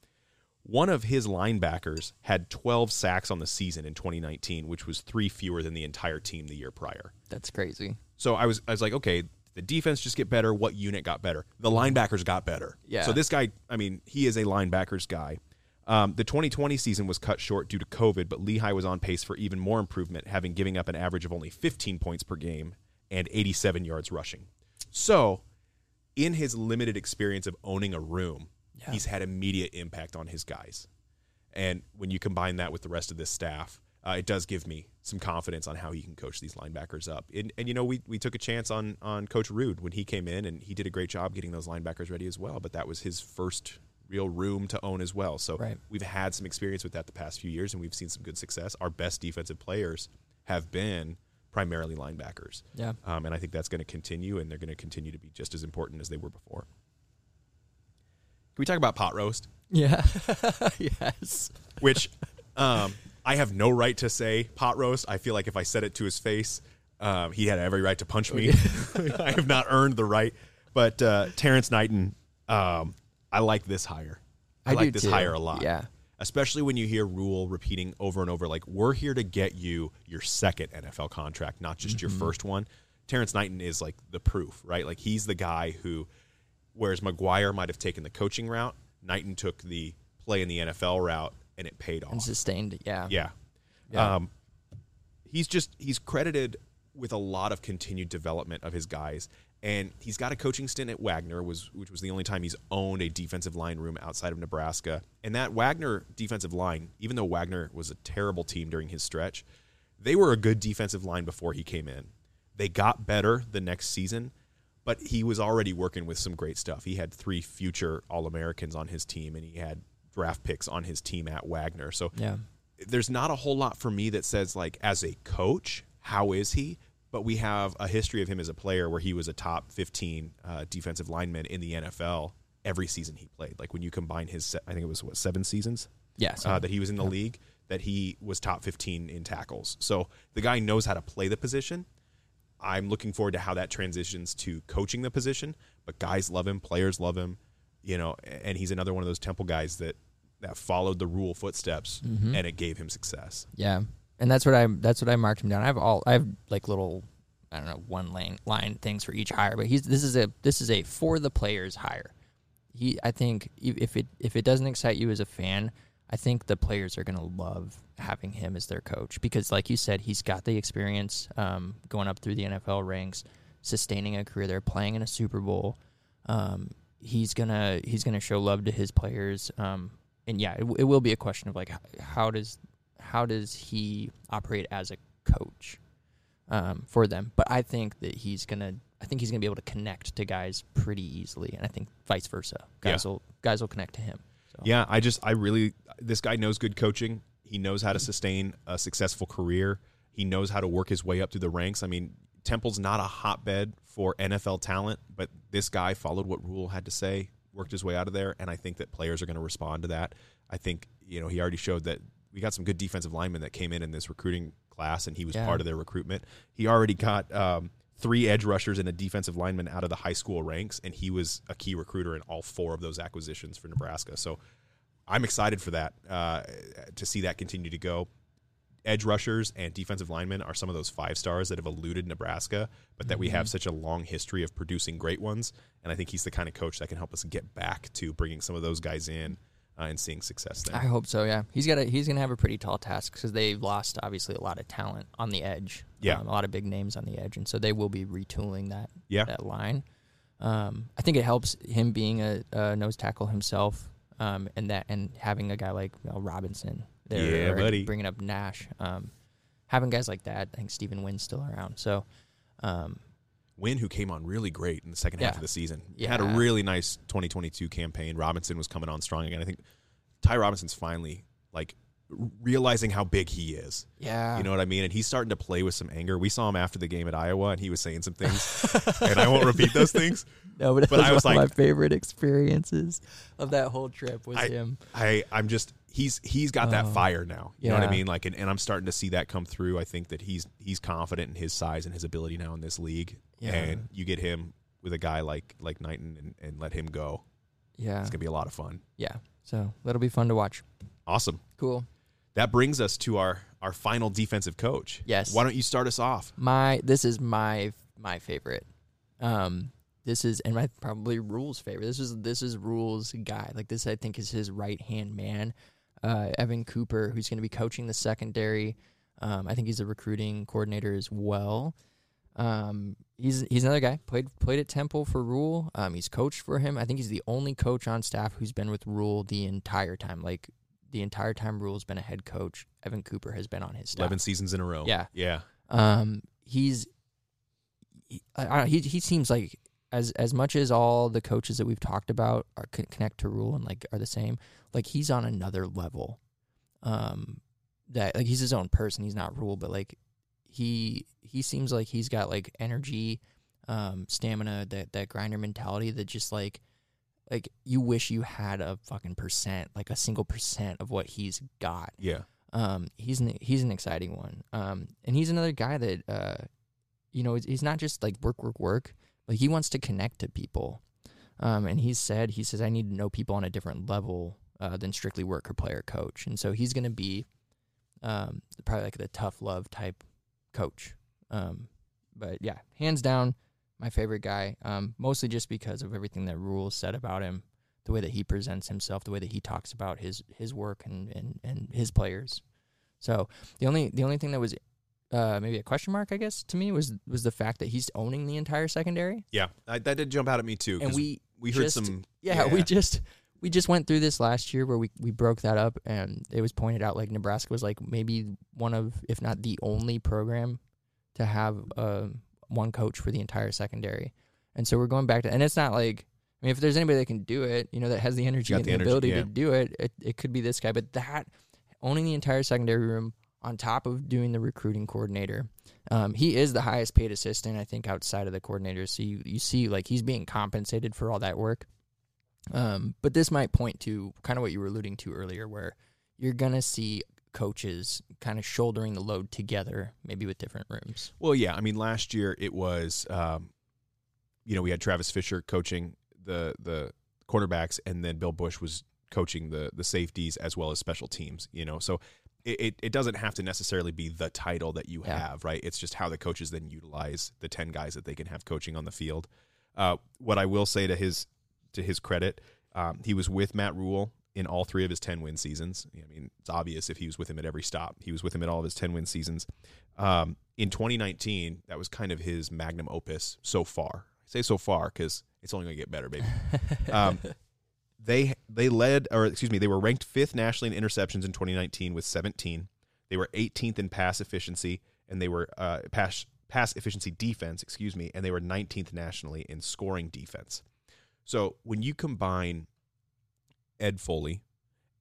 S1: One of his linebackers had 12 sacks on the season in 2019, which was 3 fewer than the entire team the year prior.
S2: That's crazy.
S1: So I was I was like, okay, the defense just get better. What unit got better? The linebackers got better.
S2: Yeah.
S1: So this guy, I mean, he is a linebackers guy. Um, the 2020 season was cut short due to COVID, but Lehigh was on pace for even more improvement, having giving up an average of only 15 points per game and 87 yards rushing. So, in his limited experience of owning a room,
S2: Yeah.
S1: he's had immediate impact on his guys. And when you combine that with the rest of this staff, uh, it does give me some confidence on how he can coach these linebackers up. And, and you know, we, we took a chance on on Coach Ruud when he came in, and he did a great job getting those linebackers ready as well. But that was his first real room to own as well. So
S2: Right.
S1: we've had some experience with that the past few years, and we've seen some good success. Our best defensive players have been primarily linebackers.
S2: Yeah.
S1: Um, and I think that's going to continue, and they're going to continue to be just as important as they were before. We talk about pot roast?
S2: Yeah. yes.
S1: which Um, I have no right to say pot roast. I feel like if I said it to his face, um, he had every right to punch me. I have not earned the right. But uh, Terrence Knighton, um, I like this hire. I,
S2: I
S1: like this
S2: too.
S1: hire a lot.
S2: Yeah.
S1: Especially when you hear Rhule repeating over and over, like, we're here to get you your second NFL contract, not just your first one. Terrence Knighton is like the proof, right? Like, he's the guy who, whereas McGuire might have taken the coaching route, Knighton took the play in the NFL route and it paid off.
S2: And sustained. Yeah.
S1: Yeah.
S2: Yeah.
S1: Um, he's just he's credited with a lot of continued development of his guys, and he's got a coaching stint at Wagner, was which was the only time he's owned a defensive line room outside of Nebraska. And that Wagner defensive line, even though Wagner was a terrible team during his stretch, they were a good defensive line before he came in. They got better the next season, but he was already working with some great stuff. He had three future All Americans on his team, and he had draft picks on his team at Wagner. So
S2: Yeah.
S1: there's not a whole lot for me that says like as a coach, how is he? But we have a history of him as a player where he was a top 15 uh, defensive lineman in the NFL every season he played. Like when you combine his, se- I think it was what seven seasons
S2: Yeah.
S1: uh, that he was in the league, that he was top 15 in tackles. So the guy knows how to play the position. I'm looking forward to how that transitions to coaching the position. But guys love him, players love him, you know, and he's another one of those Temple guys that that followed the Rhule footsteps
S2: Mm-hmm.
S1: and it gave him success.
S2: Yeah, and that's what I that's what I marked him down. I have all I have like little I don't know one line line things for each hire, but he's this is a this is a for the players hire. He I think if it if it doesn't excite you as a fan, I think the players are gonna love having him as their coach because, like you said, he's got the experience um, going up through the NFL ranks, sustaining a career there, playing in a Super Bowl. Um, he's gonna he's gonna show love to his players. Um, and yeah, it, w- it will be a question of like how does how does he operate as a coach um, for them? But I think that he's gonna I think he's gonna be able to connect to guys pretty easily, and I think vice versa. Guys
S1: Yeah.
S2: will guys will connect to him.
S1: Yeah, I just I really this guy knows good coaching. He knows how to sustain a successful career. He knows how to work his way up through the ranks. I mean, Temple's not a hotbed for NFL talent, but this guy followed what Rhule had to say, worked his way out of there, and I think that players are going to respond to that. I think you know he already showed that we got some good defensive linemen that came in in this recruiting class, and he was
S2: Yeah.
S1: part of their recruitment. He already got um, three edge rushers and a defensive lineman out of the high school ranks, and he was a key recruiter in all four of those acquisitions for Nebraska. So I'm excited for that uh, to see that continue to go. Edge rushers and defensive linemen are some of those five stars that have eluded Nebraska, but that we have such a long history of producing great ones. And I think he's the kind of coach that can help us get back to bringing some of those guys in uh, and seeing success there.
S2: I hope so. Yeah, he's got a, he's gonna have a pretty tall task because they lost obviously a lot of talent on the edge.
S1: Yeah.
S2: um, a lot of big names on the edge, and so they will be retooling that
S1: Yeah.
S2: that line. Um, I think it helps him being a, a nose tackle himself, um, and that and having a guy like know, Robinson there,
S1: Yeah, buddy.
S2: bringing up Nash, um, having guys like that. I think Stephen Wynn's still around, so. Um,
S1: Wynn, who came on really great in the second half of the season, He had a really nice 2022 campaign. Robinson was coming on strong again. I think Ty Robinson's finally like realizing how big he is.
S2: yeah,
S1: You know what I mean? And he's starting to play with some anger. We saw him after the game at Iowa, and he was saying some things, and I won't repeat those things.
S2: no, but, it
S1: but
S2: was
S1: I was
S2: one
S1: like-
S2: of my favorite experiences of that whole trip was
S1: I-
S2: him.
S1: I, I'm just he's he's got that
S2: Oh,
S1: fire now. You know what I mean? Like, and, and I'm starting to see that come through. I think that he's he's confident in his size and his ability now in this league.
S2: Yeah.
S1: And you get him with a guy like like Knighton and, and let him go.
S2: Yeah,
S1: It's gonna be a lot of fun.
S2: yeah. So that'll be fun to watch.
S1: Awesome.
S2: Cool.
S1: That brings us to our our final defensive coach.
S2: Yes.
S1: Why don't you start us off?
S2: My this is my my favorite. Um this is and my probably Rhule's favorite. This is this is Rhule's guy. Like this I think is his right hand man. Uh Evan Cooper, who's gonna be coaching the secondary. Um I think he's a recruiting coordinator as well. Um he's he's another guy. Played played at Temple for Rhule. Um he's coached for him. I think he's the only coach on staff who's been with Rhule the entire time. Like the entire time Rhule's been a head coach. Evan Cooper has been on his staff.
S1: Eleven seasons in a row.
S2: Yeah.
S1: Yeah.
S2: Um, he's he, he he seems like as as much as all the coaches that we've talked about are con- connect to Rhule and like are the same. Like he's on another level. Um, that like he's his own person. He's not Rhule, but like he he seems like he's got like energy, um, stamina, that that grinder mentality that just like like you wish you had a fucking percent, like a single percent of what he's got.
S1: Yeah.
S2: Um, he's an, he's an exciting one. Um, and he's another guy that uh, you know, he's- not just like work, work, work. Like he wants to connect to people. Um, and he said, he says, I need to know people on a different level uh, than strictly worker, player, coach. And so he's going to be um, probably like the tough love type coach. Um, but yeah, hands down, my favorite guy. Um, mostly just because of everything that Rhule said about him, the way that he presents himself, the way that he talks about his his work and and, and his players. So the only the only thing that was uh, maybe a question mark, I guess, to me was was the fact that he's owning the entire secondary.
S1: Yeah, I, that did jump out at me too.
S2: And we
S1: we heard
S2: just-
S1: some.
S2: Yeah, we just we just went through this last year where we we broke that up, and it was pointed out like Nebraska was like maybe one of, if not the only program to have uh, one coach for the entire secondary. And so we're going back to, and it's not like. I mean, if there's anybody that can do it, you know, that has the energy and
S1: the
S2: the,
S1: energy,
S2: ability
S1: yeah.
S2: to do it, it, it could be this guy. But that owning the entire secondary room on top of doing the recruiting coordinator, um, he is the highest paid assistant, I think, outside of the coordinators. So you, you see, like, he's being compensated for all that work. Um, but this might point to kind of what you were alluding to earlier, where you're going to see coaches kind of shouldering the load together, maybe with different rooms.
S1: Well, yeah. I mean, last year it was, um, you know, we had Travis Fisher coaching the the cornerbacks, and then Bill Busch was coaching the the safeties as well as special teams. You know, so it, it, it doesn't have to necessarily be the title that you
S2: Yeah.
S1: have, right? It's just how the coaches then utilize the ten guys that they can have coaching on the field. Uh, what I will say to his to his credit, um, he was with Matt Rhule in all three of his ten win seasons. I mean, it's obvious if he was with him at every stop, he was with him at all of his ten win seasons. Um, in 2019, that was kind of his magnum opus so far. I say so far because it's only going to get better, baby. Um, they they led, or excuse me, they were ranked fifth nationally in interceptions in 2019 with 17. They were 18th in pass efficiency, and they were uh, pass pass efficiency defense, excuse me, and they were 19th nationally in scoring defense. So when you combine Ed Foley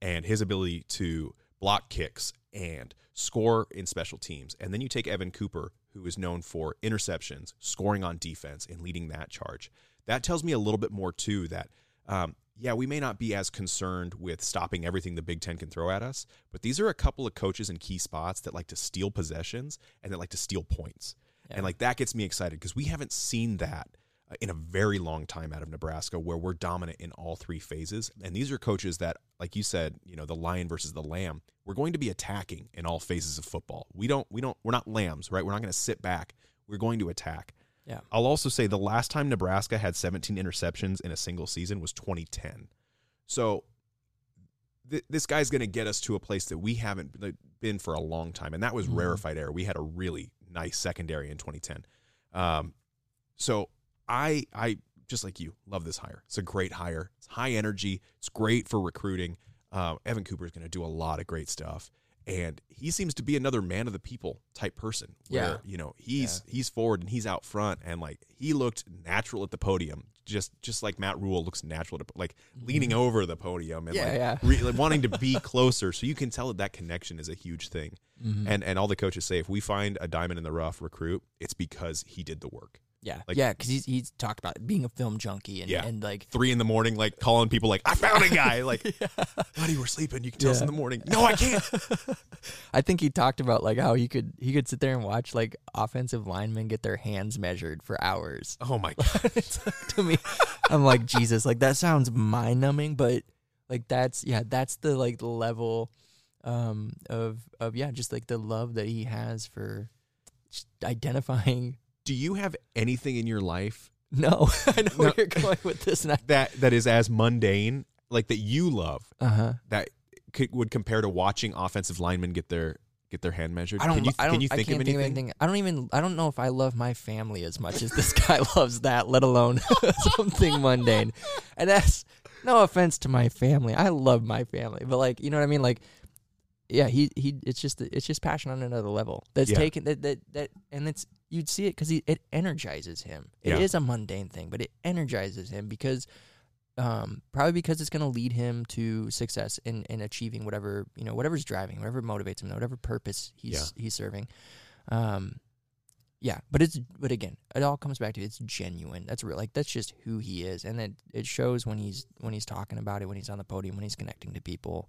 S1: and his ability to block kicks and score in special teams, and then you take Evan Cooper, who is known for interceptions, scoring on defense, and leading that charge. That tells me a little bit more too. That um, yeah, we may not be as concerned with stopping everything the Big Ten can throw at us, but these are a couple of coaches in key spots that like to steal possessions and that like to steal points. And like that gets me excited because we haven't seen that in a very long time out of Nebraska where we're dominant in all three phases. And these are coaches that, like you said, you know, the lion versus the lamb, we're going to be attacking in all phases of football. We don't, we don't, we're not lambs, right? We're not going to sit back. We're going to attack.
S2: Yeah.
S1: I'll also say the last time Nebraska had 17 interceptions in a single season was 2010. So th- this guy's going to get us to a place that we haven't been for a long time, and that was rarefied air. We had a really nice secondary in 2010. Um, so I I just like you love this hire. It's a great hire. It's high energy. It's great for recruiting. Uh, Evan Cooper is going to do a lot of great stuff, and he seems to be another man of the people type person. Where,
S2: Yeah.
S1: you know he's he's forward and he's out front, and like he looked natural at the podium, just just like Matt Rhule looks natural, to, like leaning over the podium and
S2: Mm-hmm. Yeah,
S1: like,
S2: yeah.
S1: re- like wanting to be closer. So you can tell that that connection is a huge thing.
S2: Mm-hmm.
S1: And and all the coaches say if we find a diamond in the rough recruit, it's because he did the work.
S2: Yeah,
S1: Like-
S2: yeah, because he's he's talked about being a film junkie and
S1: Yeah.
S2: and like
S1: Three in the morning, like calling people like, I found a guy. Like, buddy, we're sleeping. You can tell us in the morning. No, I can't.
S2: I think he talked about like how he could he could sit there and watch like offensive linemen get their hands measured for hours.
S1: Oh my god.
S2: to me, I'm like Jesus, like that sounds mind numbing, but like that's yeah, that's the like the level um of of yeah, just like the love that he has for identifying.
S1: Do you have anything in your life
S2: No, I know
S1: No.
S2: where you're going with this.
S1: That that is as mundane, like that you love,
S2: uh huh.
S1: that could, would compare to watching offensive linemen get their get their hand measured?
S2: I don't.
S1: Can you,
S2: I don't.
S1: can you
S2: I
S1: think,
S2: can't
S1: of
S2: think of anything. I don't even. I don't know if I love my family as much as this guy loves that. Let alone something mundane. And that's no offense to my family. I love my family, but like you know what I mean. Like, yeah, he he. It's just it's just passion on another level. That's
S1: Yeah.
S2: taken that that that, and it's you'd see it because it energizes him. It is
S1: Yeah.
S2: a mundane thing, but it energizes him because. Um, probably because it's going to lead him to success in, in achieving whatever you know, whatever's driving, whatever motivates him, whatever purpose he's he's serving. Um, yeah, but it's but again, it all comes back to it's genuine. That's real. Like that's just who he is, and it it shows when he's when he's talking about it, when he's on the podium, when he's connecting to people,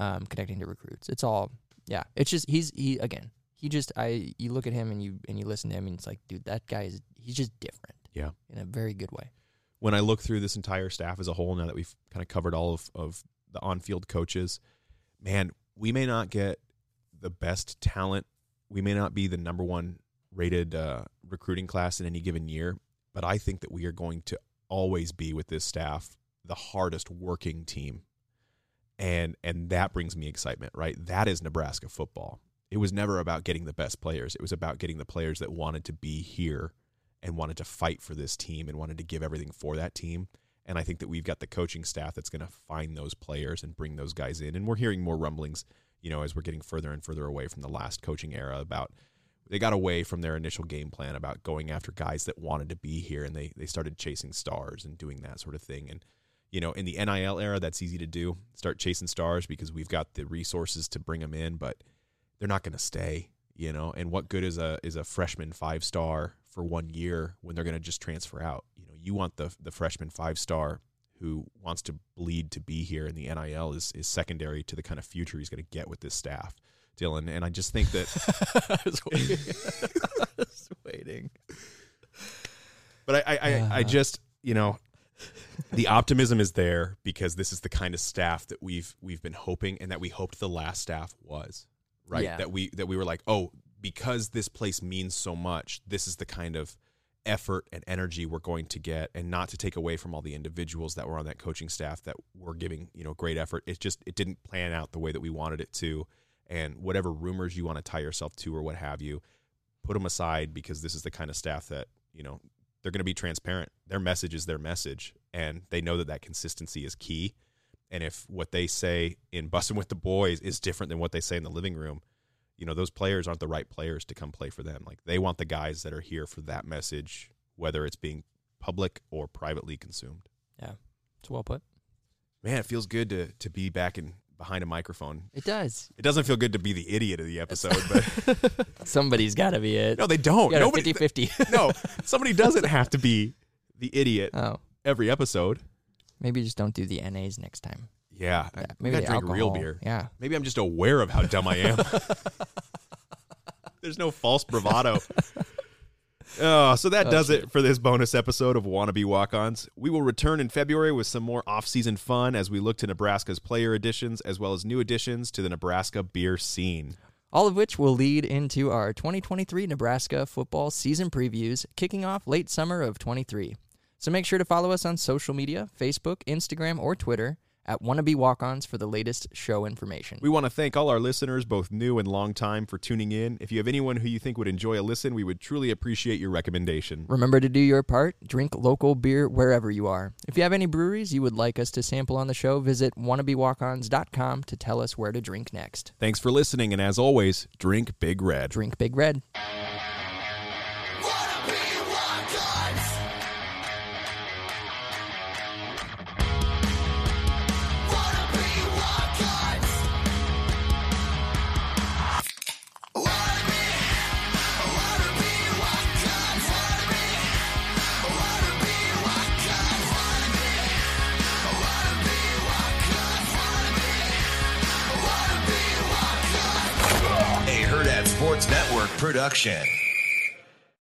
S2: um, connecting to recruits. It's all yeah. It's just he's he again. He just I you look at him and you and you listen to him and it's like, dude, that guy is he's just different.
S1: Yeah.
S2: in a very good way.
S1: when I look through this entire staff as a whole, now that we've kind of covered all of, of the on field coaches, man, we may not get the best talent. We may not be the number one rated uh, recruiting class in any given year, but I think that we are going to always be with this staff the hardest working team. And and that brings me excitement, right? That is Nebraska football. It was never about getting the best players. It was about getting the players that wanted to be here and wanted to fight for this team and wanted to give everything for that team. And I think that we've got the coaching staff that's going to find those players and bring those guys in. And we're hearing more rumblings, you know, as we're getting further and further away from the last coaching era about they got away from their initial game plan about going after guys that wanted to be here and they they started chasing stars and doing that sort of thing. And you know, in the NIL era, that's easy to do. Start chasing stars because we've got the resources to bring them in, but they're not going to stay. You know, and what good is a is a freshman five star for one year when they're going to just transfer out? You know, you want the the freshman five star who wants to bleed to be here, and the NIL is is secondary to the kind of future he's going to get with this staff, Dylan. And I just think that
S2: I was waiting. I was waiting.
S1: But I, I, I, I just, you know, the optimism is there because this is the kind of staff that we've we've been hoping and that we hoped the last staff was, right?
S2: Yeah.
S1: That we that we were like, oh, because this place means so much, this is the kind of effort and energy we're going to get, and not to take away from all the individuals that were on that coaching staff that were giving, you know, great effort. It just it didn't plan out the way that we wanted it to, and whatever rumors you want to tie yourself to or what have you, put them aside because this is the kind of staff that you know they're going to be transparent. Their message is their message, and they know that that consistency is key. And if what they say in Bussin' with the Boys is different than what they say in the living room, you know those players aren't the right players to come play for them. Like they want the guys that are here for that message, whether it's being public or privately consumed.
S2: Yeah, it's well put.
S1: Man, it feels good to to be back in behind a microphone.
S2: It does.
S1: It doesn't feel good to be the idiot of the episode, but
S2: Somebody's got to be it.
S1: no, they don't. Nobody,
S2: 50-50.
S1: no, somebody doesn't have to be the idiot
S2: oh,
S1: every episode.
S2: maybe just don't do the NAs next time.
S1: Yeah,
S2: Yeah,
S1: I
S2: maybe the
S1: drink real beer.
S2: Yeah.
S1: Maybe I'm just aware of how dumb I am. There's no false bravado. Oh, so that
S2: Oh,
S1: does
S2: shit.
S1: it for this bonus episode of Wannabe Walk-Ons. We will return in February with some more off-season fun as we look to Nebraska's player additions as well as new additions to the Nebraska beer scene.
S2: All of which will lead into our 2023 Nebraska football season previews kicking off late summer of 23. So make sure to follow us on social media Facebook, Instagram, or Twitter at Wannabe Walk Ons for the latest show information.
S1: We want to thank all our listeners, both new and long time, for tuning in. If you have anyone who you think would enjoy a listen, we would truly appreciate your recommendation.
S2: Remember to do your part. Drink local beer wherever you are. If you have any breweries you would like us to sample on the show, visit wannabewalkons.com to tell us where to drink next.
S1: Thanks for listening, and as always, drink Big Red.
S2: Drink Big Red.
S3: Production.